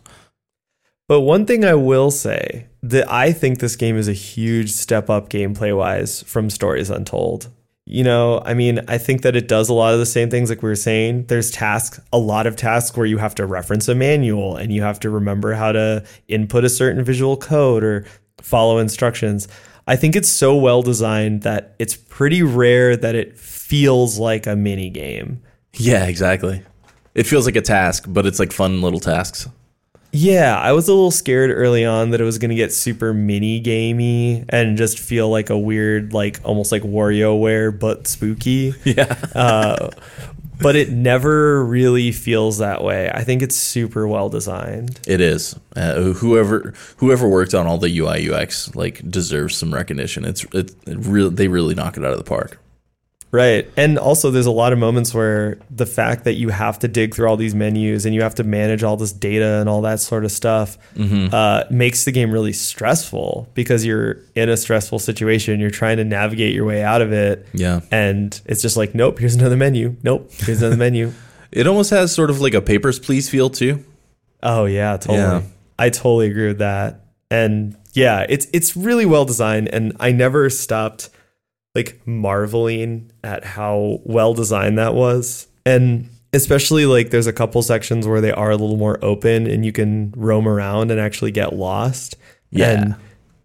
But one thing I will say that I think this game is a huge step up gameplay wise from Stories Untold. You know, I mean, I think that it does a lot of the same things like we were saying. There's tasks, a lot of tasks where you have to reference a manual and you have to remember how to input a certain visual code or follow instructions. I think it's so well designed that it's pretty rare that it feels like a mini game. Yeah, exactly. It feels like a task, but it's like fun little tasks. Yeah, I was a little scared early on that it was going to get super mini gamey and just feel like a weird, like almost like WarioWare but spooky. Yeah. Uh, but it never really feels that way. I think it's super well designed. It is. Uh, whoever whoever worked on all the UI UX like deserves some recognition. It's it, it really they really knock it out of the park. Right. And also, there's a lot of moments where the fact that you have to dig through all these menus and you have to manage all this data and all that sort of stuff uh, makes the game really stressful because you're in a stressful situation. You're trying to navigate your way out of it. Yeah. And it's just like, nope, here's another menu. Nope, here's another menu. It almost has sort of like a Papers Please feel too. Oh yeah, totally. Yeah. I totally agree with that. And yeah, it's it's really well designed and I never stopped like marveling at how well designed that was. And especially like there's a couple sections where they are a little more open and you can roam around and actually get lost. Yeah. And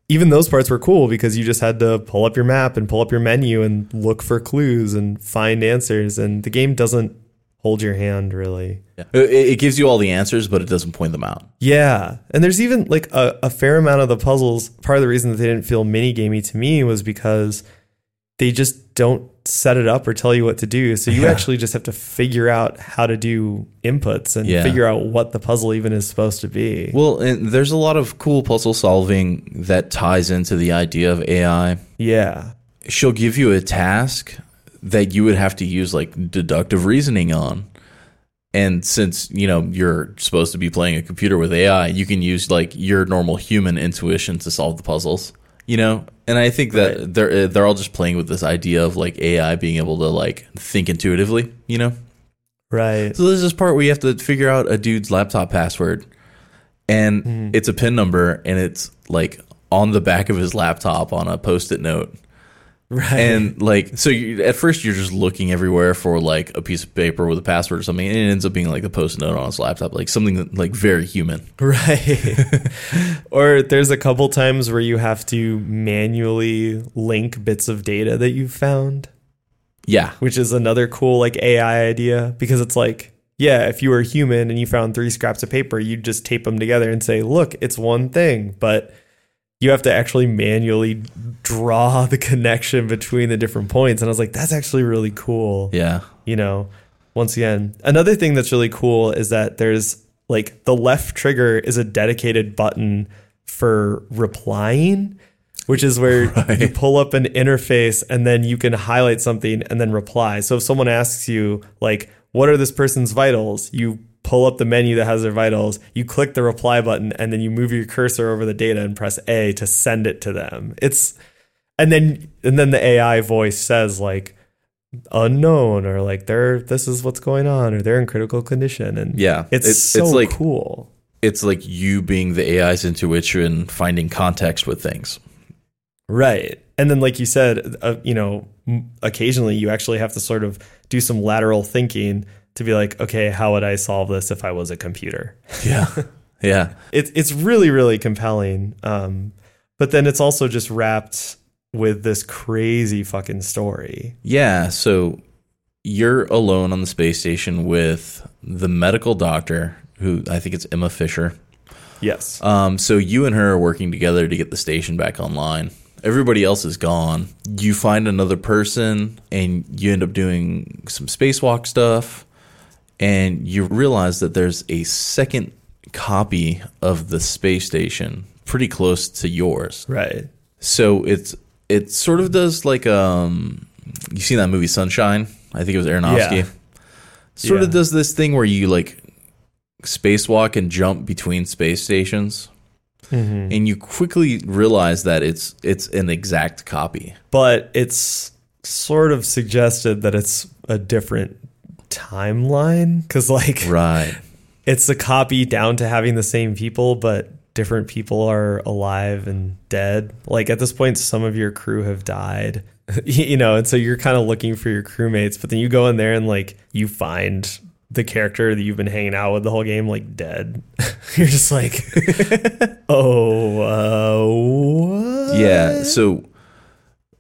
even those parts were cool because you just had to pull up your map and pull up your menu and look for clues and find answers and the game doesn't hold your hand really. Yeah. It, it gives you all the answers, but it doesn't point them out. Yeah. And there's even like a, a fair amount of the puzzles. Part of the reason that they didn't feel mini gamey to me was because they just don't set it up or tell you what to do. So you Yeah. actually just have to figure out how to do inputs and Yeah. figure out what the puzzle even is supposed to be. Well, and there's a lot of cool puzzle solving that ties into the idea of AI. yeah. She'll give you a task that you would have to use like deductive reasoning on. And since, you know, you're supposed to be playing a computer with AI, you can use like your normal human intuition to solve the puzzles, you know? And I think that Right. they're uh, they're all just playing with this idea of like AI being able to like think intuitively, you know? Right. So there's this part where you have to figure out a dude's laptop password, and it's a pin number, and it's like on the back of his laptop on a post-it note. Right. And like, so you, at first you're just looking everywhere for like a piece of paper with a password or something, and it ends up being like a post-it note on his laptop, like something that, like very human. Right. or there's a couple times where you have to manually link bits of data that you've found. Yeah, which is another cool like AI idea because it's like, yeah, if you were human and you found three scraps of paper, you'd just tape them together and say, look, it's one thing. But you have to actually manually draw the connection between the different points. And I was like, that's actually really cool. yeah, You know, once again, another thing that's really cool is that there's like the left trigger is a dedicated button for replying, which is where you pull up an interface and then you can highlight something and then reply. So if someone asks you, like, what are this person's vitals? You pull up the menu that has their vitals, you click the reply button, and then you move your cursor over the data and press A to send it to them. It's and then and then the AI voice says like unknown or like they're this is what's going on or they're in critical condition and Yeah. it's, It's- so it's like- cool it's like you being the AI's intuition, finding context with things. right and then like you said uh, you know occasionally you actually have to sort of do some lateral thinking to be like okay how would i solve this if i was a computer Yeah, Yeah. it's it's really really compelling. Um, but then it's also just wrapped with this crazy fucking story. Yeah, so you're alone on the space station with the medical doctor, who I think it's Emma Fisher. Yes. Um, so you and her are working together to get the station back online. Everybody else is gone. You find another person and you end up doing some spacewalk stuff. And you realize that there's a second copy of the space station pretty close to yours. right. So it's it sort of does like um you seen that movie Sunshine? I think it was Aronofsky. Yeah. Sort of does this thing where you like spacewalk and jump between space stations Mhm. and you quickly realize that it's it's an exact copy. But it's sort of suggested that it's a different timeline because like Right. it's a copy down to having the same people, but different people are alive and dead. Like at this point, some of your crew have died, you know, and so you're kind of looking for your crewmates, but then you go in there and like you find the character that you've been hanging out with the whole game like dead. you're just like, oh, uh, what? Yeah, so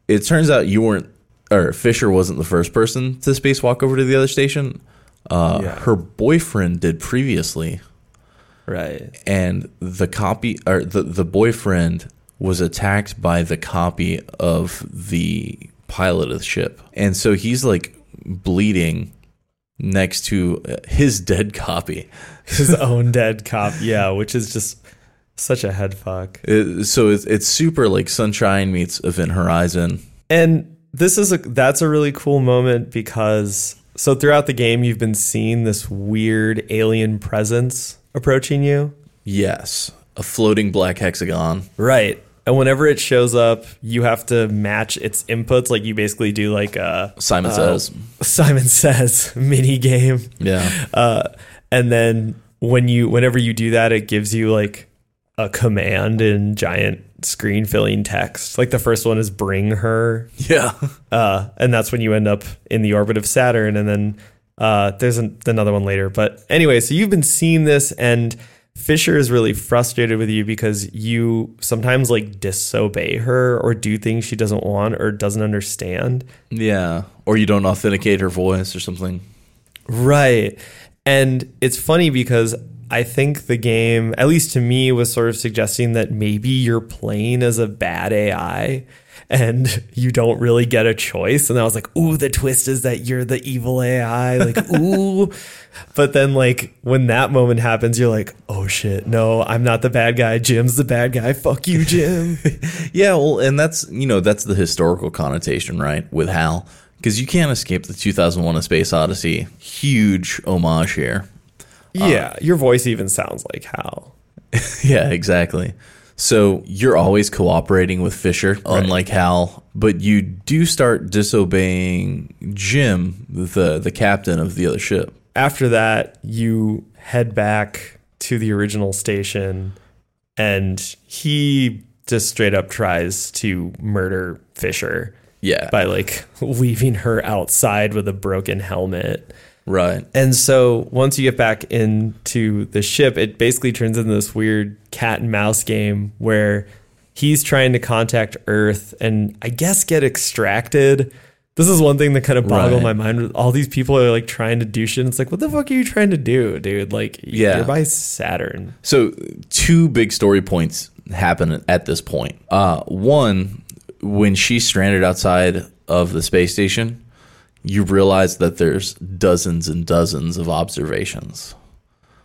it turns out you weren't or Fisher wasn't the first person to spacewalk over to the other station. Uh, Yeah. her boyfriend did previously. right. and the copy or the the boyfriend was attacked by the copy of the pilot of the ship and so he's like bleeding next to uh, his dead copy His own dead copy. Yeah, which is just such a head fuck. It- so it's, it's super like sunshine meets event horizon And this is a that's a really cool moment because so throughout the game you've been seeing this weird alien presence approaching you. yes a floating black hexagon Right. And whenever it shows up, you have to match its inputs. Like you basically do like a simon says Simon Says mini game. yeah Uh, and then when you whenever you do that, it gives you like a command in giant screen filling text. Like the first one is bring her yeah uh, and that's when you end up in the orbit of Saturn. And then uh, there's an, another one later. But anyway, so you've been seeing this, and Fisher is really frustrated with you because you sometimes like disobey her or do things she doesn't want or doesn't understand. yeah or you don't authenticate her voice or something Right. And it's funny because I think the game, at least to me, was sort of suggesting that maybe you're playing as a bad AI and you don't really get a choice. And I was like, ooh, the twist is that you're the evil AI. Like, ooh. But then, like, when that moment happens, you're like, oh shit, no, I'm not the bad guy. Jim's the bad guy. Fuck you, Jim. Yeah, well, and that's you know that's the historical connotation, right, with Hal, because you can't escape the 2001: A Space Odyssey. Huge homage here. Yeah. Um, your voice even sounds like Hal. Yeah, exactly. So you're always cooperating with Fisher, unlike Hal, but you do start disobeying Jim, the the captain of the other ship. after that, you head back to the original station, and he just straight up tries to murder Fisher Yeah, by like leaving her outside with a broken helmet. Right. And so once you get back into the ship, it basically turns into this weird cat and mouse game where he's trying to contact Earth and I guess get extracted. This is one thing that kind of boggled Right. my mind. All these people are like trying to do shit. And it's like, what the fuck are you trying to do, dude? Like, Yeah. you're by Saturn. So two big story points happen at this point. Uh, one, when she's stranded outside of the space station, you realize that there's dozens and dozens of observations.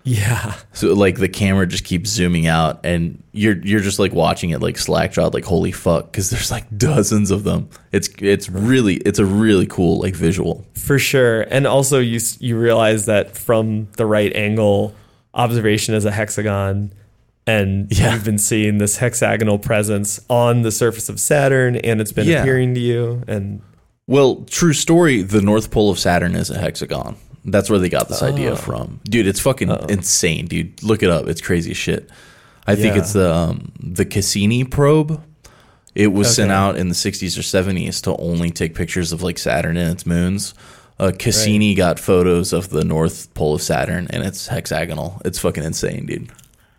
Yeah. So like the camera just keeps zooming out, and you're you're just like watching it like slackjawed, like holy fuck, because there's like dozens of them. It's it's really it's a really cool like visual. For sure. And also you you realize that from the right angle, observation is a hexagon and Yeah. you've been seeing this hexagonal presence on the surface of Saturn and it's been Yeah. appearing to you and Well, true story. The North Pole of Saturn is a hexagon. That's where they got this Oh. idea from, dude. It's fucking insane, dude. Look it up. It's crazy shit. I think it's the um, the Cassini probe. It was sent out in the '60s or '70s to only take pictures of like Saturn and its moons. Uh, Cassini got photos of the North Pole of Saturn, and it's hexagonal. It's fucking insane, dude.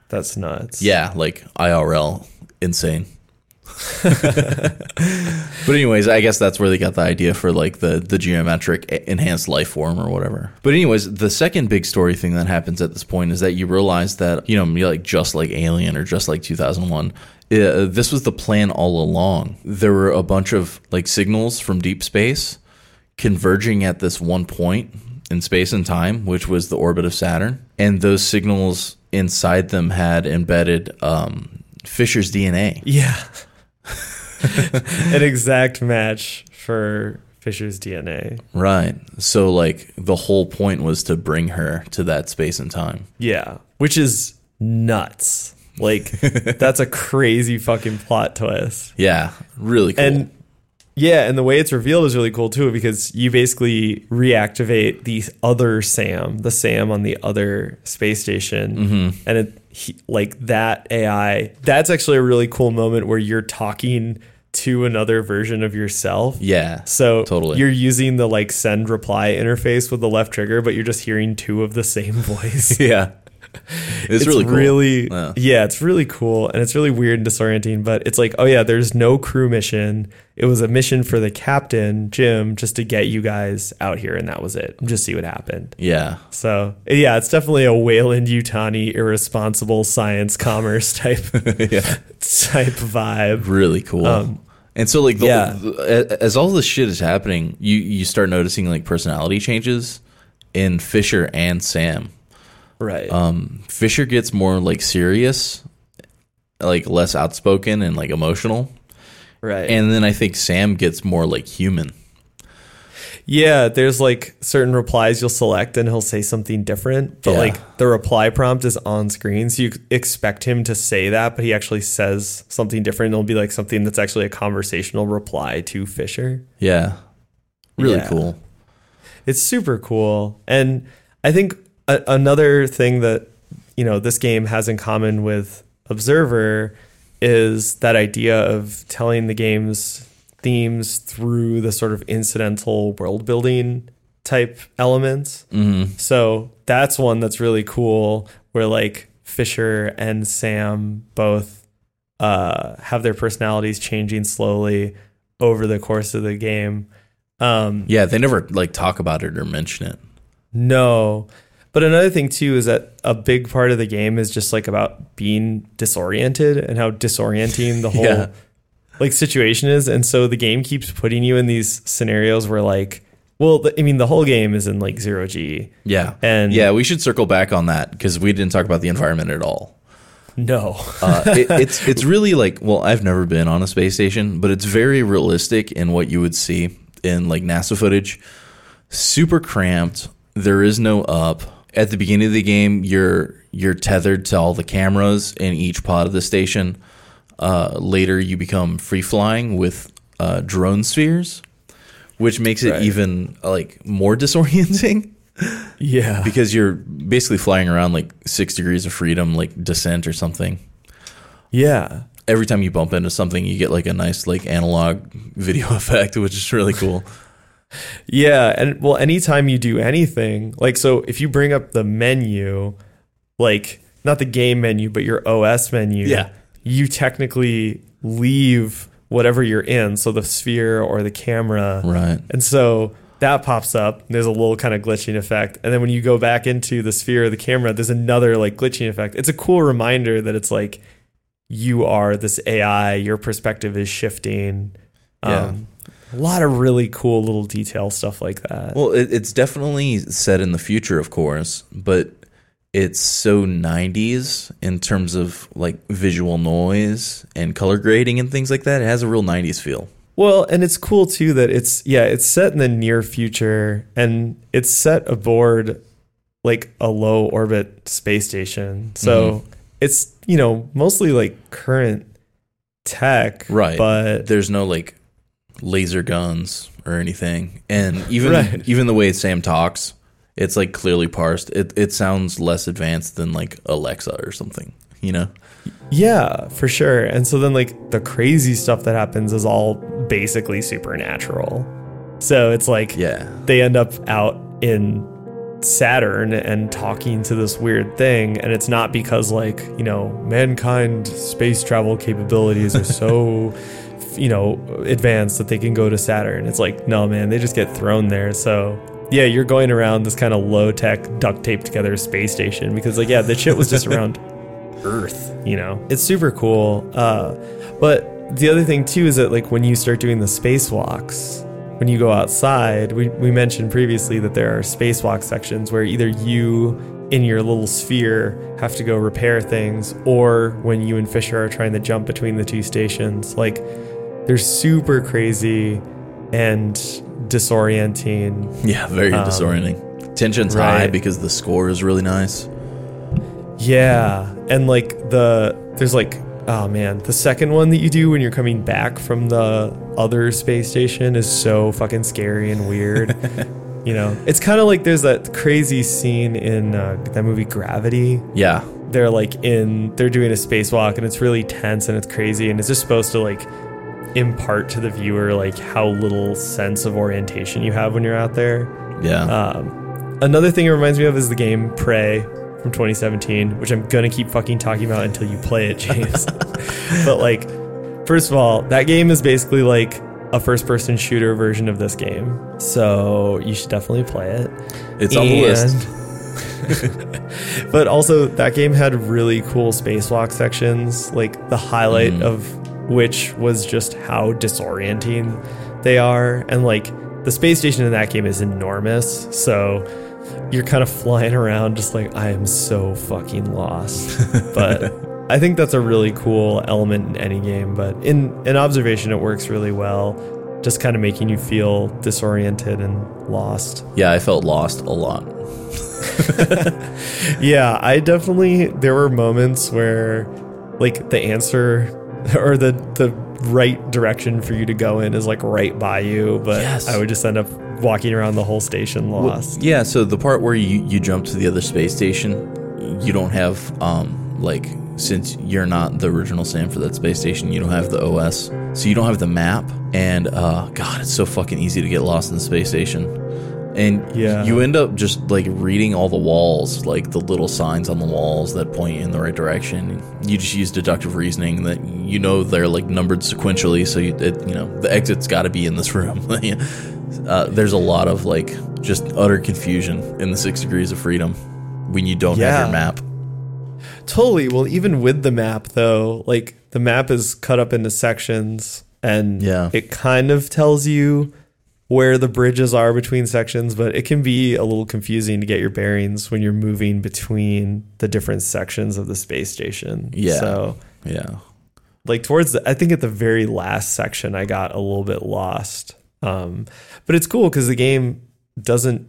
That's nuts. Yeah, like IRL, insane. but anyways, I guess that's where they got the idea for like the the geometric enhanced life form or whatever. But anyways, the second big story thing that happens at this point is that you realize that you know, like just like Alien or just like 2001, uh, this was the plan all along. There were a bunch of like signals from deep space converging at this one point in space and time, which was the orbit of Saturn, and those signals inside them had embedded um, Fisher's DNA. Yeah. An exact match for Fisher's DNA. Right. So like the whole point was to bring her to that space and time. Yeah. Which is nuts. Like that's a crazy fucking plot twist. Yeah. Really cool. And yeah, and the way it's revealed is really cool too because you basically reactivate the other Sam, the Sam on the other space station, Mm-hmm. and it he, like that AI. That's actually a really cool moment where you're talking to another version of yourself. yeah. So Totally. you're using the like send reply interface with the left trigger, but you're just hearing two of the same voice. yeah. It's, really cool. really Yeah. yeah. it's really cool and it's really weird and disorienting but it's like oh yeah there's no crew mission it was a mission for the captain jim just to get you guys out here and that was it just see what happened Yeah. so yeah it's definitely a Weyland-Yutani irresponsible science commerce type yeah. type vibe Really cool. Um, and so like the, yeah. the- as all this shit is happening, you you start noticing like personality changes in Fisher and Sam. Right Um, Fisher gets more like serious, like less outspoken and like emotional. right And then I think Sam gets more like human. Yeah, there's like certain replies you'll select and he'll say something different, but Yeah. like the reply prompt is on screen, so you expect him to say that, but he actually says something different. It'll be like something that's actually a conversational reply to Fisher. Yeah. Really Yeah. cool. It's super cool. And I think a- another thing that, you know, this game has in common with Observer is that idea of telling the game's themes through the sort of incidental world building type elements. hmm So that's one that's really cool where like Fisher and Sam both uh, have their personalities changing slowly over the course of the game. Um, Yeah, they never like talk about it or mention it. no. But another thing too is that a big part of the game is just like about being disoriented and how disorienting the whole Yeah. like situation is. And so the game keeps putting you in these scenarios where like, well, the, I mean, the whole game is in like zero G. Yeah. And- yeah, we should circle back on that because we didn't talk about the environment at all. No. Uh, it, it's it's really like well, I've never been on a space station, but it's very realistic in what you would see in like NASA footage. Super cramped. There is no up. At the beginning of the game, you're you're tethered to all the cameras in each pod of the station. Uh, later, you become free flying with uh, drone spheres, which makes it Right. even like more disorienting yeah. because you're basically flying around like six degrees of freedom, like descent or something Yeah. every time you bump into something, you get like a nice like analog video effect, which is really cool. Yeah, and well, anytime you do anything, like so, if you bring up the menu, like not the game menu, but your OS menu, Yeah. you technically leave whatever you're in, so the sphere or the camera, Right. and so that pops up. There's a little kind of glitching effect, and then when you go back into the sphere or the camera, there's another like glitching effect. It's a cool reminder that it's like you are this AI, your perspective is shifting. Yeah. Um, a lot of really cool little detail stuff like that. Well, it, it's definitely set in the future, of course, but it's so 90s in terms of like visual noise and color grading and things like that. It has a real 90s feel. Well, and it's cool too that it's yeah, it's set in the near future and it's set aboard like a low orbit space station. So mm-hmm. it's, you know, mostly like current tech. Right. But There's no like laser guns or anything. And even Right. even the way Sam talks, it's like clearly parsed. It it sounds less advanced than like Alexa or something, you know? yeah, for sure. And so then like the crazy stuff that happens is all basically supernatural. So it's like Yeah. they end up out in Saturn and talking to this weird thing, and it's not because like you know mankind space travel capabilities are so you know advanced that they can go to Saturn. It's like no man, they just get thrown there. So yeah, you're going around this kind of low tech duct tape together space station because like yeah, the shit was just around Earth. You know, it's super cool. Uh, but the other thing too is that like when you start doing the spacewalks when you go outside, we, we mentioned previously that there are spacewalk sections where either you in your little sphere have to go repair things, or when you and Fisher are trying to jump between the two stations. Like, they're super crazy and disorienting. Yeah, very um, disorienting. Tension's right. high because the score is really nice. Yeah, and like the there's like oh man, the second one that you do when you're coming back from the other space station is so fucking scary and weird. you know, it's kind of like there's that crazy scene in uh, that movie Gravity. Yeah. They're like in, they're doing a spacewalk and it's really tense and it's crazy and it's just supposed to like impart to the viewer like how little sense of orientation you have when you're out there. Yeah. Um, another thing it reminds me of is the game Prey from 2017, which I'm gonna keep fucking talking about until you play it, James. but like, first of all, that game is basically like a first-person shooter version of this game, so you should definitely play it. It's on the list. but also, that game had really cool spacewalk sections. Like the highlight mm. of which was just how disorienting they are, and like the space station in that game is enormous, so you're kind of flying around just like I am so fucking lost. But I think that's a really cool element in any game, but in in observation it works really well. Just kind of making you feel disoriented and lost. Yeah, I felt lost a lot. yeah, I definitely there were moments where like the answer or the the right direction for you to go in is like right by you, but yes. I would just end up walking around the whole station lost. Well, yeah, so the part where you, you jump to the other space station, you don't have um like since you're not the original Sam for that space station, you don't have the OS. So you don't have the map and uh god, it's so fucking easy to get lost in the space station and yeah. you end up just like reading all the walls like the little signs on the walls that point in the right direction you just use deductive reasoning that you know they're like numbered sequentially so you, it, you know the exit's got to be in this room uh, there's a lot of like just utter confusion in the six degrees of freedom when you don't yeah. have your map totally well even with the map though like the map is cut up into sections and yeah. it kind of tells you where the bridges are between sections, but it can be a little confusing to get your bearings when you're moving between the different sections of the space station. Yeah. So, yeah. Like towards the, I think at the very last section, I got a little bit lost. Um, but it's cool because the game doesn't,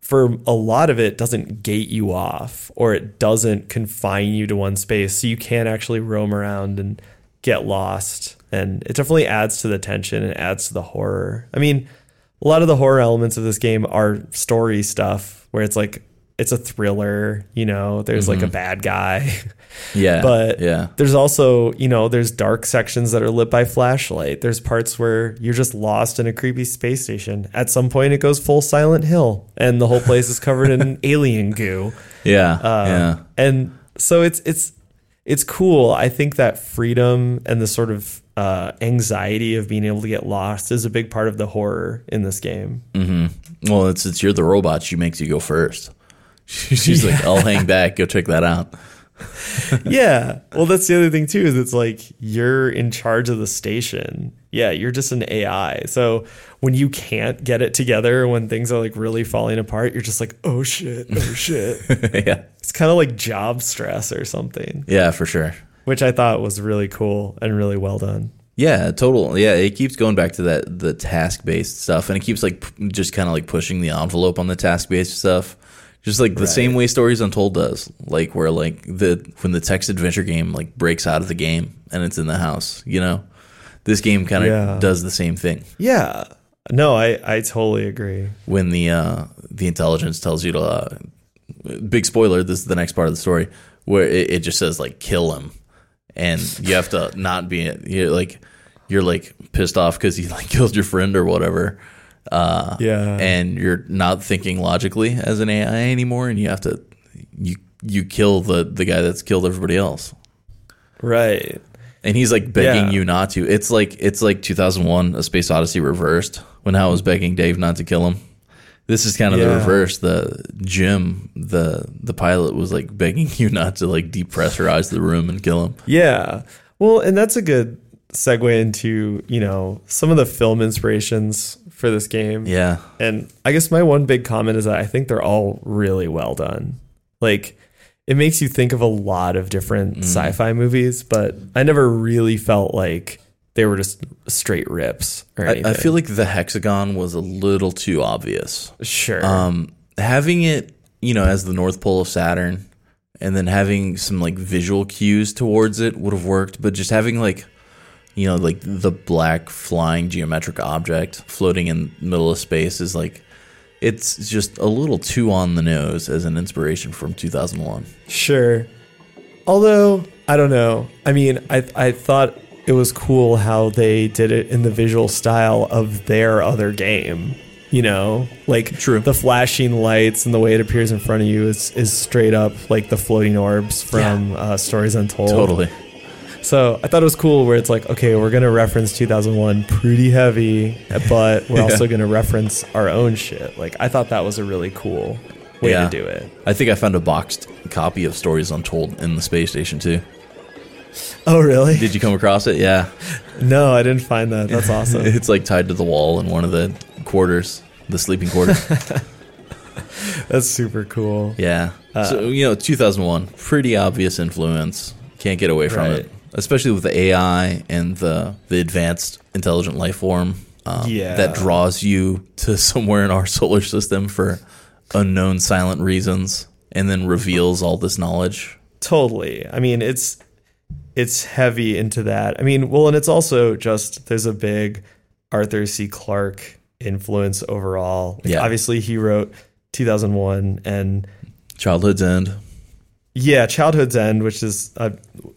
for a lot of it, doesn't gate you off or it doesn't confine you to one space. So you can actually roam around and get lost. And it definitely adds to the tension and adds to the horror. I mean, a lot of the horror elements of this game are story stuff where it's like it's a thriller, you know, there's mm-hmm. like a mm-hmm. bad guy. Yeah. but yeah. there's also, you know, there's dark sections that are lit by flashlight. There's parts where you're just lost in a creepy space station. At some point it goes full Silent Hill and the whole place is covered in alien goo. Yeah. Uh, yeah. And so it's it's it's cool. I think that freedom and the sort of uh, anxiety of being able to get lost is a big part of the horror in this game. Mm-hmm. Well, it's it's you're the robot. She makes you go first. She's yeah. like, I'll hang back. Go check that out. yeah. Well, that's the other thing too. Is it's like you're in charge of the station. Yeah, you're just an AI. So when you can't get it together, when things are like really falling apart, you're just like, oh shit, oh shit. yeah. It's kind of like job stress or something. Yeah, for sure which I thought was really cool and really well done. Yeah, total. Yeah, it keeps going back to that the task based stuff, and it keeps like p- just kind of like pushing the envelope on the task based stuff. Just like the right. same way Stories Untold does, like where like the when the text adventure game like breaks out of the game and it's in the house, you know, this game kind of yeah. does the same thing. Yeah, no, I I totally agree. When the uh, the intelligence tells you to, uh, big spoiler, this is the next part of the story where it, it just says like kill him and you have to not be you're like you're like pissed off because he like killed your friend or whatever, Uh, Yeah. and you're not thinking logically as an AI anymore, and you have to you you kill the the guy that's killed everybody else, Right. And he's like begging Yeah. you not to. It's like it's like 2001: A Space Odyssey reversed when Hal was begging Dave not to kill him. This is kind of the reverse. The Jim, the the pilot, was like begging you not to like depressurize the room and kill him. Yeah. Well, and that's a good segue into, you know, some of the film inspirations for this game. Yeah, And I guess my one big comment is that I think they're all really well done. Like it makes you think of a lot of different Mm. sci-fi movies, but I never really felt like they were just straight rips or I. I feel like the hexagon was a little too obvious. sure. Um, having it, you know, as the North Pole of Saturn, and then having some like visual cues towards it would have worked. But just having like, you know, like the black flying geometric object floating in the middle of space is like, it's just a little too on the nose as an inspiration from 2001. Sure. Although I don't know. I mean, I I thought it was cool how they did it in the visual style of their other game. You know, like True. the flashing lights and the way it appears in front of you is is straight up like the floating orbs from uh, Stories Untold. Totally. So I thought it was cool where it's like, okay, we're gonna reference 2001 pretty heavy, but we're also gonna reference our own shit. Like I thought that was a really cool way Yeah. to do it. I think I found a boxed copy of Stories Untold in the space station too. Oh really? Did you come across it? Yeah. No, I didn't find that. That's awesome. It's like tied to the wall in one of the quarters, the sleeping quarters. That's super cool. yeah. Uh, so, you know, 2001, pretty obvious influence. Can't get away from Right. it. Especially with the AI and the, the advanced intelligent life form um, Yeah. that draws you to somewhere in our solar system for unknown silent reasons and then reveals all this knowledge. Totally. I mean, it's it's heavy into that. I mean, well, and it's also just there's a big Arthur C. Clarke influence overall. Like, Yeah. Obviously, he wrote 2001 and Childhood's End. Yeah, Childhood's End, which is uh,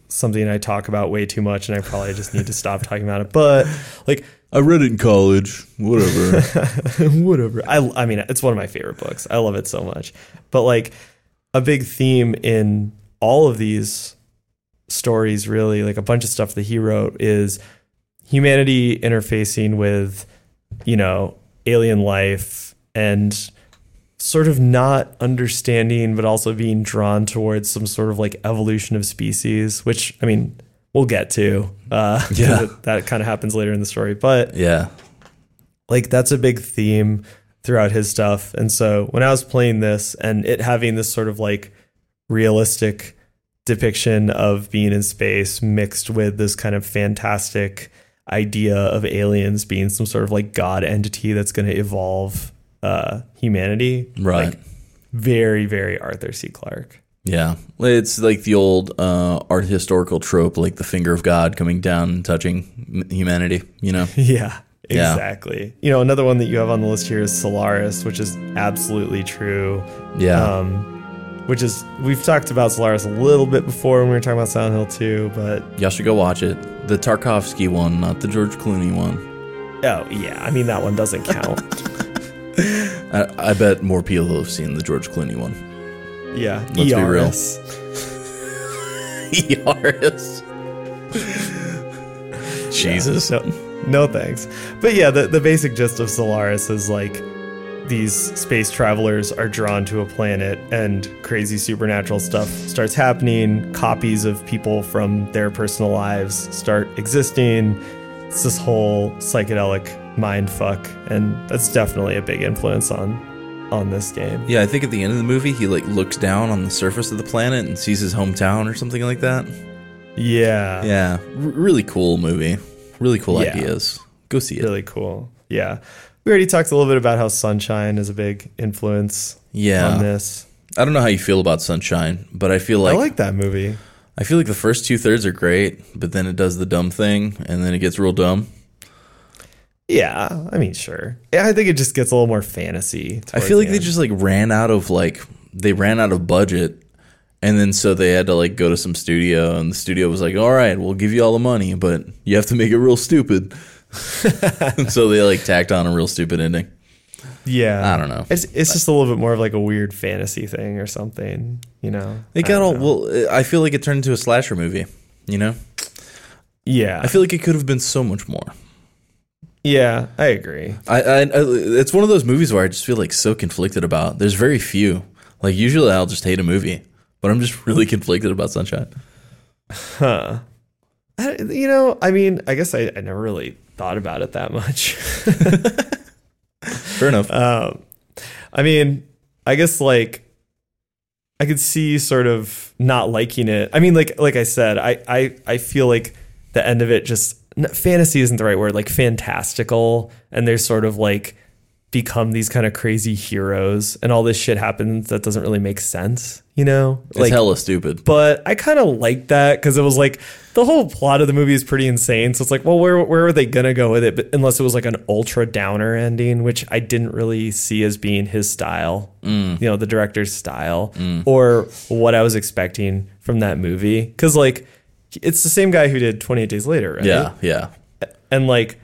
something I talk about way too much, and I probably just need to stop talking about it. But like, I read it in college. Whatever. whatever. I I mean, it's one of my favorite books. I love it so much. But like a big theme in all of these stories really like a bunch of stuff that he wrote is humanity interfacing with you know alien life and sort of not understanding but also being drawn towards some sort of like evolution of species which i mean we'll get to uh Yeah. it- that kind of happens later in the story but yeah. like that's a big theme throughout his stuff. And so when I was playing this and it having this sort of like realistic depiction of being in space mixed with this kind of fantastic idea of aliens being some sort of like god entity that's going to evolve uh humanity Right. like very very arthur c clarke Yeah, it's like the old uh, art historical trope, like the finger of God coming down and touching humanity. You know, Yeah, Yeah. exactly. You know, another one that you have on the list here is Solaris, which is absolutely true. yeah, Um, which is we've talked about Solaris a little bit before when we were talking about Silent Hill 2, but y'all should go watch it. The Tarkovsky one, not the George Clooney one. oh yeah, I mean that one doesn't count. I, I bet more people have seen the George Clooney one. yeah, Let's be real. ERS. Jesus. No, no thanks. But yeah, the, the basic gist of Solaris is like these space travelers are drawn to a planet and crazy supernatural stuff starts happening. Copies of people from their personal lives start existing. It's this whole psychedelic mind fuck, and that's definitely a big influence on on this game. Yeah, I think at the end of the movie, he like looks down on the surface of the planet and sees his hometown or something like that. Yeah. Yeah, r- really cool movie. Really cool Yeah. ideas. Go see it. Really cool. Yeah. We already talked a little bit about how Sunshine is a big influence Yeah. on this. I don't know how you feel about Sunshine, but I feel like I like that movie. I feel like the first two thirds are great, but then it does the dumb thing, and then it gets real dumb. Yeah, I mean, sure. Yeah, I think it just gets a little more fantasy. I feel like they just like ran out of like they ran out of budget, and then so they had to like go to some studio, and the studio was like, "All right, we'll give you all the money, but you have to make it real stupid." and so they like tacked on a real stupid ending. Yeah, I don't know. It's it's just a little bit more of like a weird fantasy thing or something, you know. It I got all know. well. I feel like it turned into a slasher movie. You know, Yeah, I feel like it could have been so much more. Yeah, I agree. I, I, I it's one of those movies where I just feel like so conflicted about. There's very few. Like usually I'll just hate a movie, but I'm just really conflicted about Sunshine. Huh. I, you know, I mean, I guess I, I never really thought about it that much. Fair enough. um, I mean, I guess like I could see sort of not liking it. I mean, like like I said, I I I feel like the end of it just fantasy isn't the right word. Like fantastical, and they're sort of like become these kind of crazy heroes, and all this shit happens that doesn't really make sense. You know, it's like, hella stupid. but I kind of like that because it was like the whole plot of the movie is pretty insane. So it's like, well, where where are they gonna go with it? But unless it was like an ultra downer ending, which I didn't really see as being his style, mm. you know, the director's style, mm. or what I was expecting from that movie. Because like, it's the same guy who did Twenty Eight Days Later, right? Yeah, yeah. and like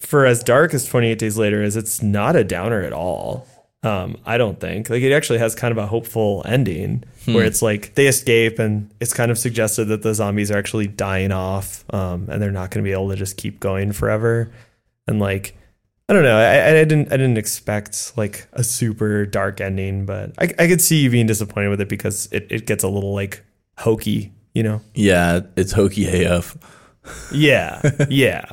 for as dark as 28 days later is it's not a downer at all um i don't think like it actually has kind of a hopeful ending where it's like they escape and it's kind of suggested that the zombies are actually dying off um and they're not going to be able to just keep going forever and like I don't know. I, I didn't. I didn't expect like a super dark ending, but I, I could see you being disappointed with it because it, it gets a little like hokey, you know. Yeah, it's hokey AF. Yeah, yeah.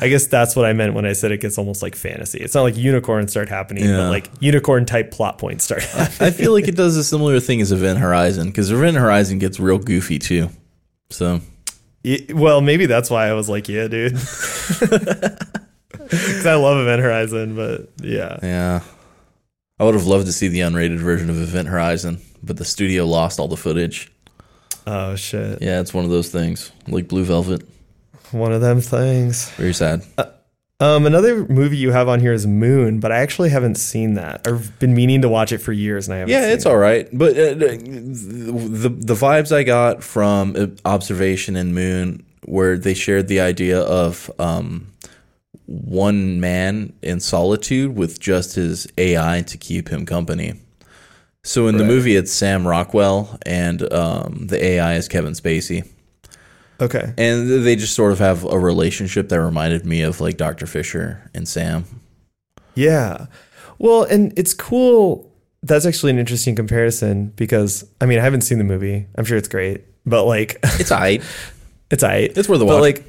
I guess that's what I meant when I said it gets almost like fantasy. It's not like unicorns start happening, Yeah. but like unicorn type plot points start happening. I feel like it does a similar thing as Event Horizon because Event Horizon gets real goofy too. So Y- well, maybe that's why I was like, yeah, dude. Because I love Event Horizon, but yeah. yeah, I would have loved to see the unrated version of Event Horizon, but the studio lost all the footage. Oh shit. Yeah, it's one of those things like Blue Velvet. One of them things. Very sad. Um, another movie you have on here is Moon, but I actually haven't seen that. I've been meaning to watch it for years, and I haven't. Yeah, it's it. all right, but uh, the the vibes I got from uh, Observation and Moon, where they shared the idea of um, one man in solitude with just his AI to keep him company. So in the movie, it's Sam Rockwell, and um, the AI is Kevin Spacey, Okay. and they just sort of have a relationship that reminded me of like Doctor Fisher and Sam. Yeah. Well, and it's cool. That's actually an interesting comparison because I mean I haven't seen the movie. I'm sure it's great, but like It's alright. it's alright. It's worth a But watch. like,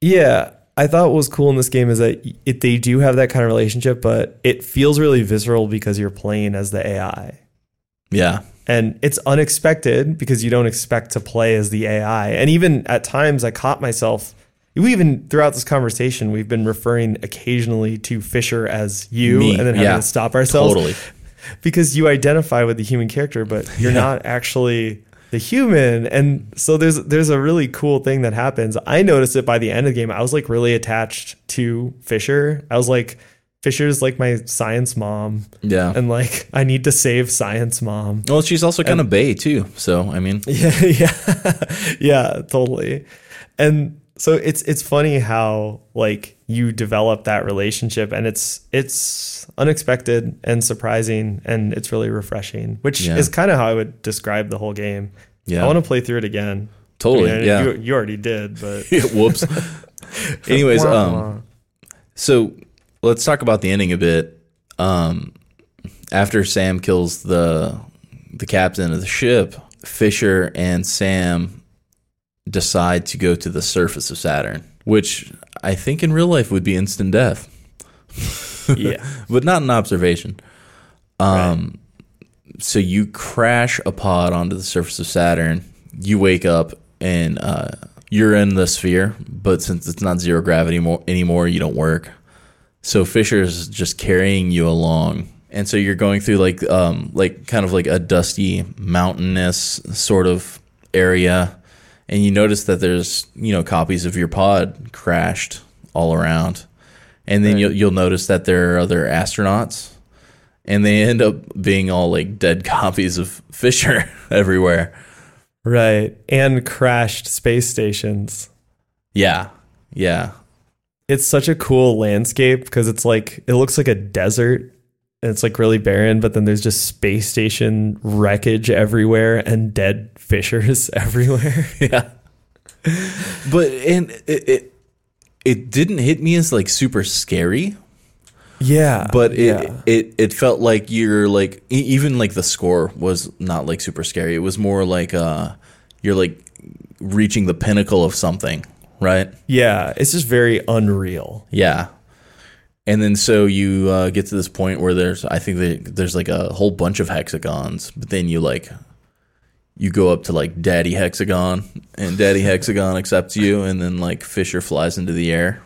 yeah, I thought what was cool in this game is that it, they do have that kind of relationship, but it feels really visceral because you're playing as the AI. Yeah, And it's unexpected because you don't expect to play as the AI. And even at times, I caught myself. We even throughout this conversation, we've been referring occasionally to Fisher as you, Me, and then having yeah, to stop ourselves totally. because you identify with the human character, but you're not actually the human. And so there's there's a really cool thing that happens. I noticed it by the end of the game. I was like really attached to Fisher. I was like, Fisher's like my science mom, Yeah. and like I need to save science mom. Well, she's also kind of bae too. So I mean, Yeah, yeah, yeah, totally. And so it's it's funny how like you develop that relationship, and it's it's unexpected and surprising, and it's really refreshing, which Yeah. is kind of how I would describe the whole game. Yeah. I want to play through it again. totally. I mean, yeah. you, you already did, but Whoops. Anyways, um, so let's talk about the ending a bit. Um, after Sam kills the the captain of the ship, Fisher and Sam decide to go to the surface of Saturn, which I think in real life would be instant death, yeah, but not an observation. Um, so you crash a pod onto the surface of Saturn. You wake up and uh, you're in the sphere, but since it's not zero gravity more, anymore, you don't work. So Fisher's just carrying you along, and so you're going through like um like kind of like a dusty mountainous sort of area, and you notice that there's you know copies of your pod crashed all around, and then Right. you'll you'll notice that there are other astronauts, and they end up being all like dead copies of Fisher everywhere. right, and crashed space stations. Yeah, yeah, It's such a cool landscape because it's like it looks like a desert and it's like really barren, but then there's just space station wreckage everywhere and dead fishers everywhere. yeah. But and it, it it didn't hit me as like super scary, yeah. but it yeah. it it felt like you're like even like the score was not like super scary. It was more like uh you're like reaching the pinnacle of something, right? yeah, it's just very unreal. Yeah. And then so you uh, get to this point where there's I think that there's like a whole bunch of hexagons, but then you like you go up to like Daddy Hexagon, and Daddy Hexagon accepts you, and then like Fisher flies into the air.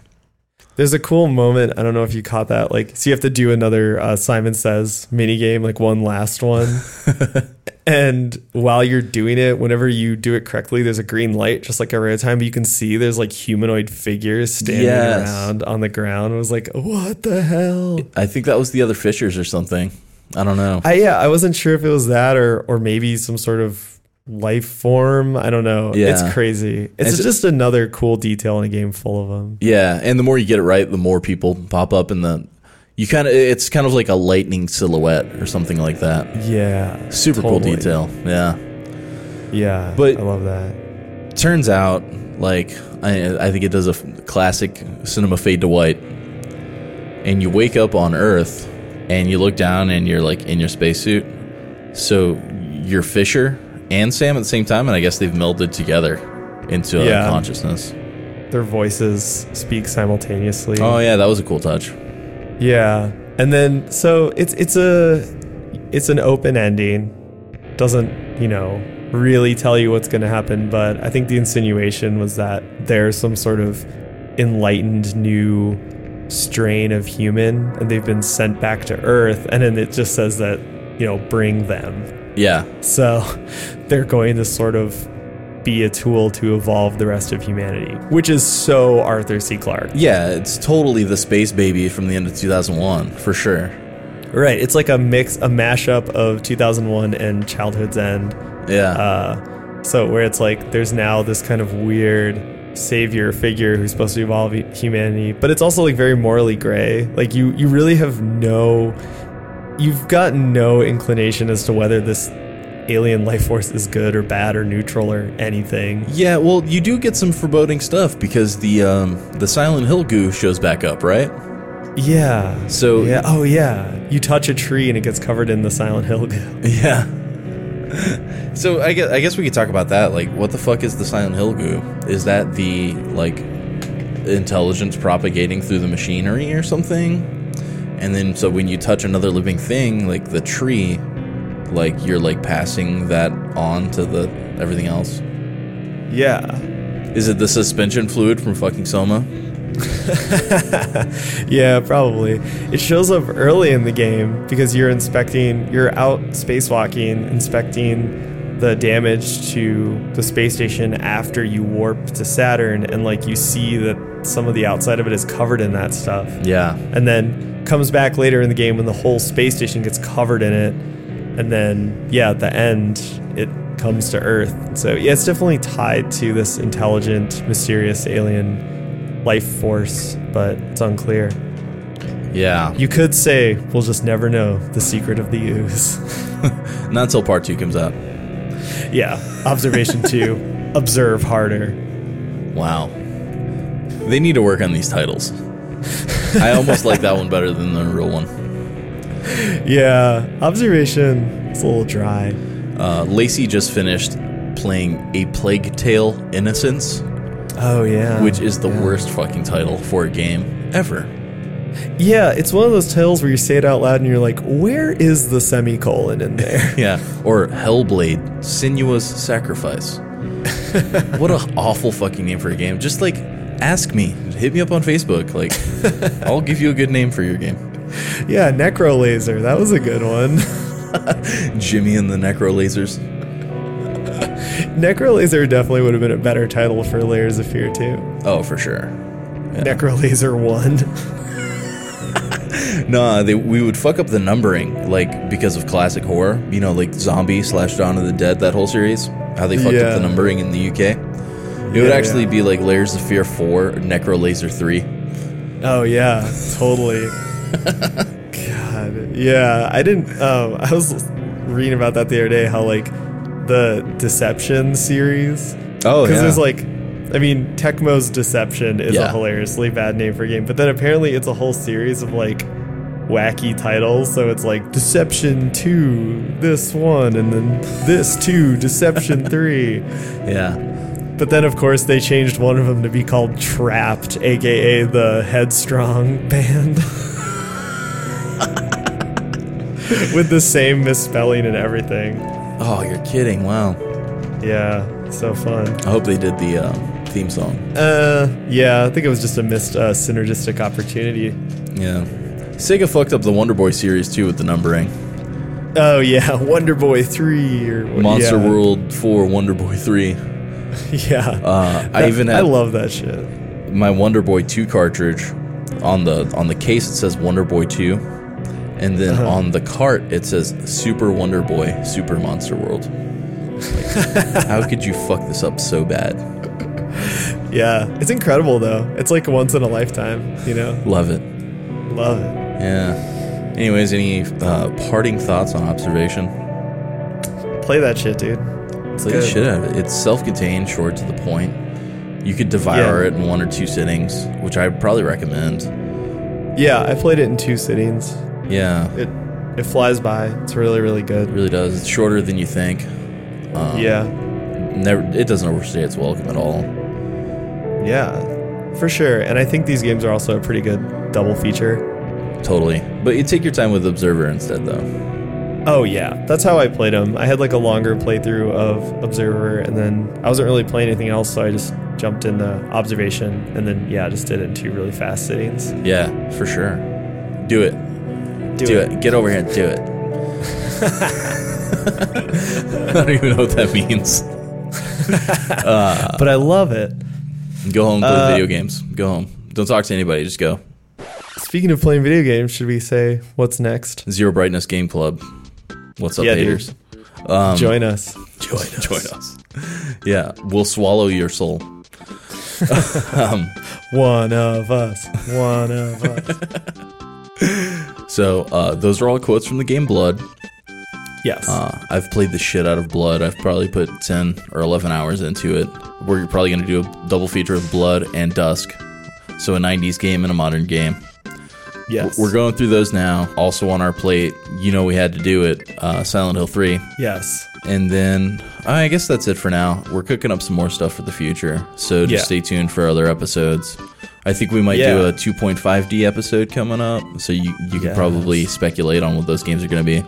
There's a cool moment. I don't know if you caught that. Like, so you have to do another uh, Simon Says mini game, like one last one. and while you're doing it, whenever you do it correctly, there's a green light, just like every other time. But you can see there's like humanoid figures standing Yes. around on the ground. I was like, what the hell? I think that was the other Fishers or something. I don't know. I yeah, I wasn't sure if it was that or or maybe some sort of life form. I don't know. Yeah. It's crazy. It's, It's- just another cool detail in a game full of them. yeah, and the more you get it right, the more people pop up, and the you kind of it's kind of like a lightning silhouette or something like that. Yeah. Super cool detail. Yeah. Yeah. But- I love that. turns out like I, I think it does a f- classic cinema fade to white and you wake up on earth and you look down and you're like in your spacesuit so you're fisher and sam at the same time and i guess they've melded together into a Yeah. consciousness Their voices speak simultaneously. oh yeah that was a cool touch Yeah. And then so it's it's a it's an open ending. Doesn't, you know, really tell you what's going to happen, but I think the insinuation was that there's some sort of enlightened new strain of human and they've been sent back to earth and then it just says that, you know, bring them. Yeah So they're going to sort of be a tool to evolve the rest of humanity, which is so Arthur C. Clarke. yeah it's totally the space baby from the end of 2001 for sure Right. It's like a mix, a mashup of 2001 and Childhood's End. yeah Uh, so where it's like there's now this kind of weird savior figure who's supposed to evolve hu- humanity, but it's also like very morally gray. Like you, you really have no, you've got no inclination as to whether this alien life force is good or bad or neutral or anything. yeah well you do get some foreboding stuff because the um the silent hill goo shows back up right Yeah. so Yeah. Oh yeah. You touch a tree and it gets covered in the Silent Hill goo. Yeah. so I guess I guess we could talk about that. Like, what the fuck is the Silent Hill goo? Is that the like intelligence propagating through the machinery or something? And then so when you touch another living thing, like the tree, like you're like passing that on to the everything else. Yeah. Is it the suspension fluid from fucking Soma? Yeah, probably. It shows up early in the game because you're inspecting, you're out spacewalking, inspecting the damage to the space station after you warp to Saturn, and like you see that some of the outside of it is covered in that stuff. Yeah. And then comes back later in the game when the whole space station gets covered in it. And then, yeah, at the end, it comes to Earth. So, yeah, it's definitely tied to this intelligent, mysterious alien life force, but it's unclear. Yeah. You could say we'll just never know the secret of the ooze. Not until part two comes out. yeah. Observation two observe harder. Wow. They need to work on these titles. I almost like that one better than the real one. Yeah. Observation is a little dry. Uh, Lacey just finished playing A Plague Tale Innocence, Oh, yeah. which is the Yeah. worst fucking title for a game ever. Yeah, it's one of those titles where you say it out loud and you're like, where is the semicolon in there? Yeah. Or Hellblade Senua's Sacrifice. what a awful fucking name for a game. Just like ask me, hit me up on Facebook. Like, I'll give you a good name for your game. yeah, Necro Laser. That was a good one. Jimmy and the Necro Lasers. Necro Laser definitely would have been a better title for Layers of Fear too. Oh, for sure. Necro Laser 1. Nah, they, we would fuck up the numbering, like because of classic horror. You know, like Zombie slash Dawn of the Dead, that whole series. How they fucked Yeah. up the numbering in the UK. It would Yeah, actually yeah. be like Layers of Fear 4, Necro Laser 3. Oh, yeah, totally. God. Yeah, I didn't. Um, I was reading about that the other day. How like the Deception series. Oh, because yeah. there's like, I mean, Tecmo's Deception is a hilariously bad name for a game, but then apparently it's a whole series of like wacky titles. So it's like Deception Two, this one, and then this two, Deception Three. yeah. But then, of course, they changed one of them to be called Trapt, aka the Headstrong Band. With the same misspelling and everything. Oh, you're kidding. Wow. Yeah, so fun. I hope they did the uh, theme song. Uh, yeah, I think it was just a missed uh, synergistic opportunity. Yeah. Sega fucked up the Wonder Boy series too with the numbering. Oh, yeah, Wonder Boy 3 or Monster yeah. World 4, Wonder Boy 3. Yeah. Uh, I even I love that shit. my Wonder Boy 2 cartridge on the on the case it says Wonder Boy 2 and then Uh-huh. on the cart it says Super Wonder Boy Super Monster World. Like, how could you fuck this up so bad? Yeah, it's incredible though. It's like once in a lifetime, you know? Love it. Love it. Yeah. Anyways, any uh, parting thoughts on observation? Play that shit, dude. It's like good. shit out of it. It's self-contained, short to the point. You could devour Yeah. it in one or two sittings, which I would probably recommend. Yeah, I played it in two sittings. Yeah, It it flies by. It's really really good. it really does. It's shorter than you think. Um, Yeah, never. It doesn't overstay its welcome at all. yeah, for sure. And I think these games are also a pretty good double feature. Totally. But you take your time with Observer instead, though. Oh yeah, that's how I played them. I had like a longer playthrough of Observer, and then I wasn't really playing anything else, so I just jumped in the Observation, and then yeah, just did it in two really fast sittings. Yeah, for sure. Do it. Do, it. Get over here and do it. I don't even know what that means. But I love it. Go home, play Uh, video games. Go home. Don't talk to anybody. Just go. Speaking of playing video games, should we say what's next? Zero Brightness Game Club. What's up, Yeah, haters? Um, Join us. join us. Join us. Yeah, we'll swallow your soul. One of us. One of us. So uh, those are all quotes from the game Blood. Yes. Uh, I've played the shit out of Blood. I've probably put 10 or 11 hours into it. We're probably going to do a double feature of Blood and Dusk. So a 90s game and a modern game. Yes. We're going through those now. Also on our plate, you know we had to do it, uh, Silent Hill 3. Yes. And then I guess that's it for now. We're cooking up some more stuff for the future. So just Yeah. stay tuned for other episodes. I think we might Yeah. do a 2.5D episode coming up. So you, you can Yes. probably speculate on what those games are going to be.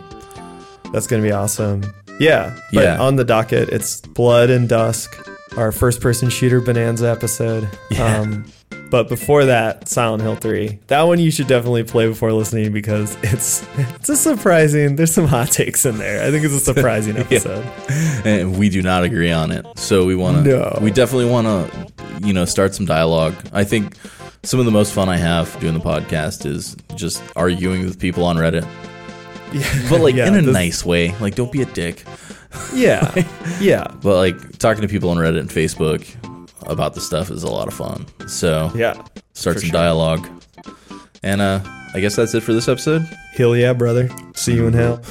That's going to be awesome. Yeah. But Yeah. on the docket, it's Blood and Dusk, our first person shooter bonanza episode. Yeah. Um, but before that, Silent Hill 3. That one you should definitely play before listening because it's it's a surprising. There's some hot takes in there. I think it's a surprising episode. and we do not agree on it. So we want to. No. We definitely want to, you know, start some dialogue. I think some of the most fun I have doing the podcast is just arguing with people on Reddit, Yeah. but like Yeah, in a this- nice way. Like, don't be a dick. Yeah. Yeah. But like talking to people on Reddit and Facebook about the stuff is a lot of fun. So Yeah. start some sure. dialogue. And uh, I guess that's it for this episode. Hell yeah, brother. See you in hell.